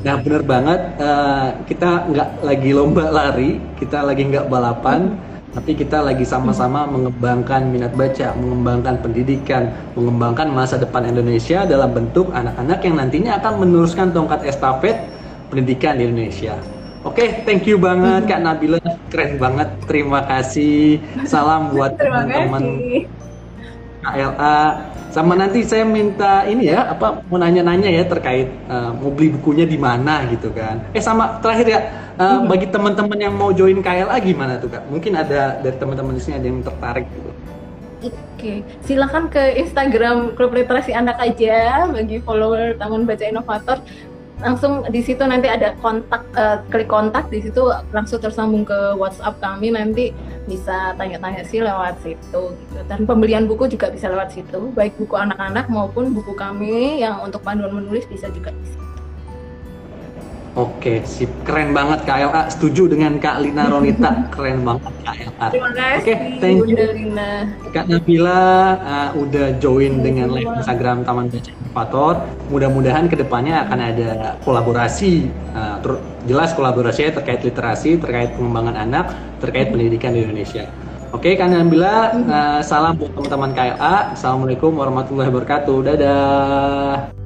Nah bener banget uh, kita nggak lagi lomba lari, kita lagi nggak balapan, tapi kita lagi sama-sama mengembangkan minat baca, mengembangkan pendidikan, mengembangkan masa depan Indonesia dalam bentuk anak-anak yang nantinya akan meneruskan tongkat estafet pendidikan di Indonesia. Oke, okay, thank you banget Kak Nabila, keren banget. Terima kasih. Salam buat teman-teman KLA. Sama nanti saya minta ini ya, apa mau nanya-nanya ya terkait uh, mau beli bukunya di mana gitu kan. Eh sama terakhir ya, uh, hmm. bagi teman-teman yang mau join KLA gimana tuh Kak? Mungkin ada dari teman-teman di sini ada yang tertarik gitu. Oke, silakan ke Instagram Klub Literasi Anak aja bagi follower Taman Baca Inovator langsung di situ nanti ada kontak uh, klik kontak di situ langsung tersambung ke WhatsApp kami nanti bisa tanya-tanya sih lewat situ gitu. dan pembelian buku juga bisa lewat situ baik buku anak-anak maupun buku kami yang untuk panduan menulis bisa juga di situ. Oke, sip. Keren banget Kak LA. Setuju dengan Kak Lina Ronita. Keren banget Kak LA. Terima kasih. Oke, thank you. Lina. Kak Nabila uh, udah join dengan live Instagram Taman Baca Inovator. Mudah-mudahan ke depannya akan ada kolaborasi. Uh, ter jelas kolaborasinya terkait literasi, terkait pengembangan anak, terkait pendidikan di Indonesia. Oke, Kak Nabila, uh, salam buat teman-teman KLA. Assalamualaikum warahmatullahi wabarakatuh. Dadah.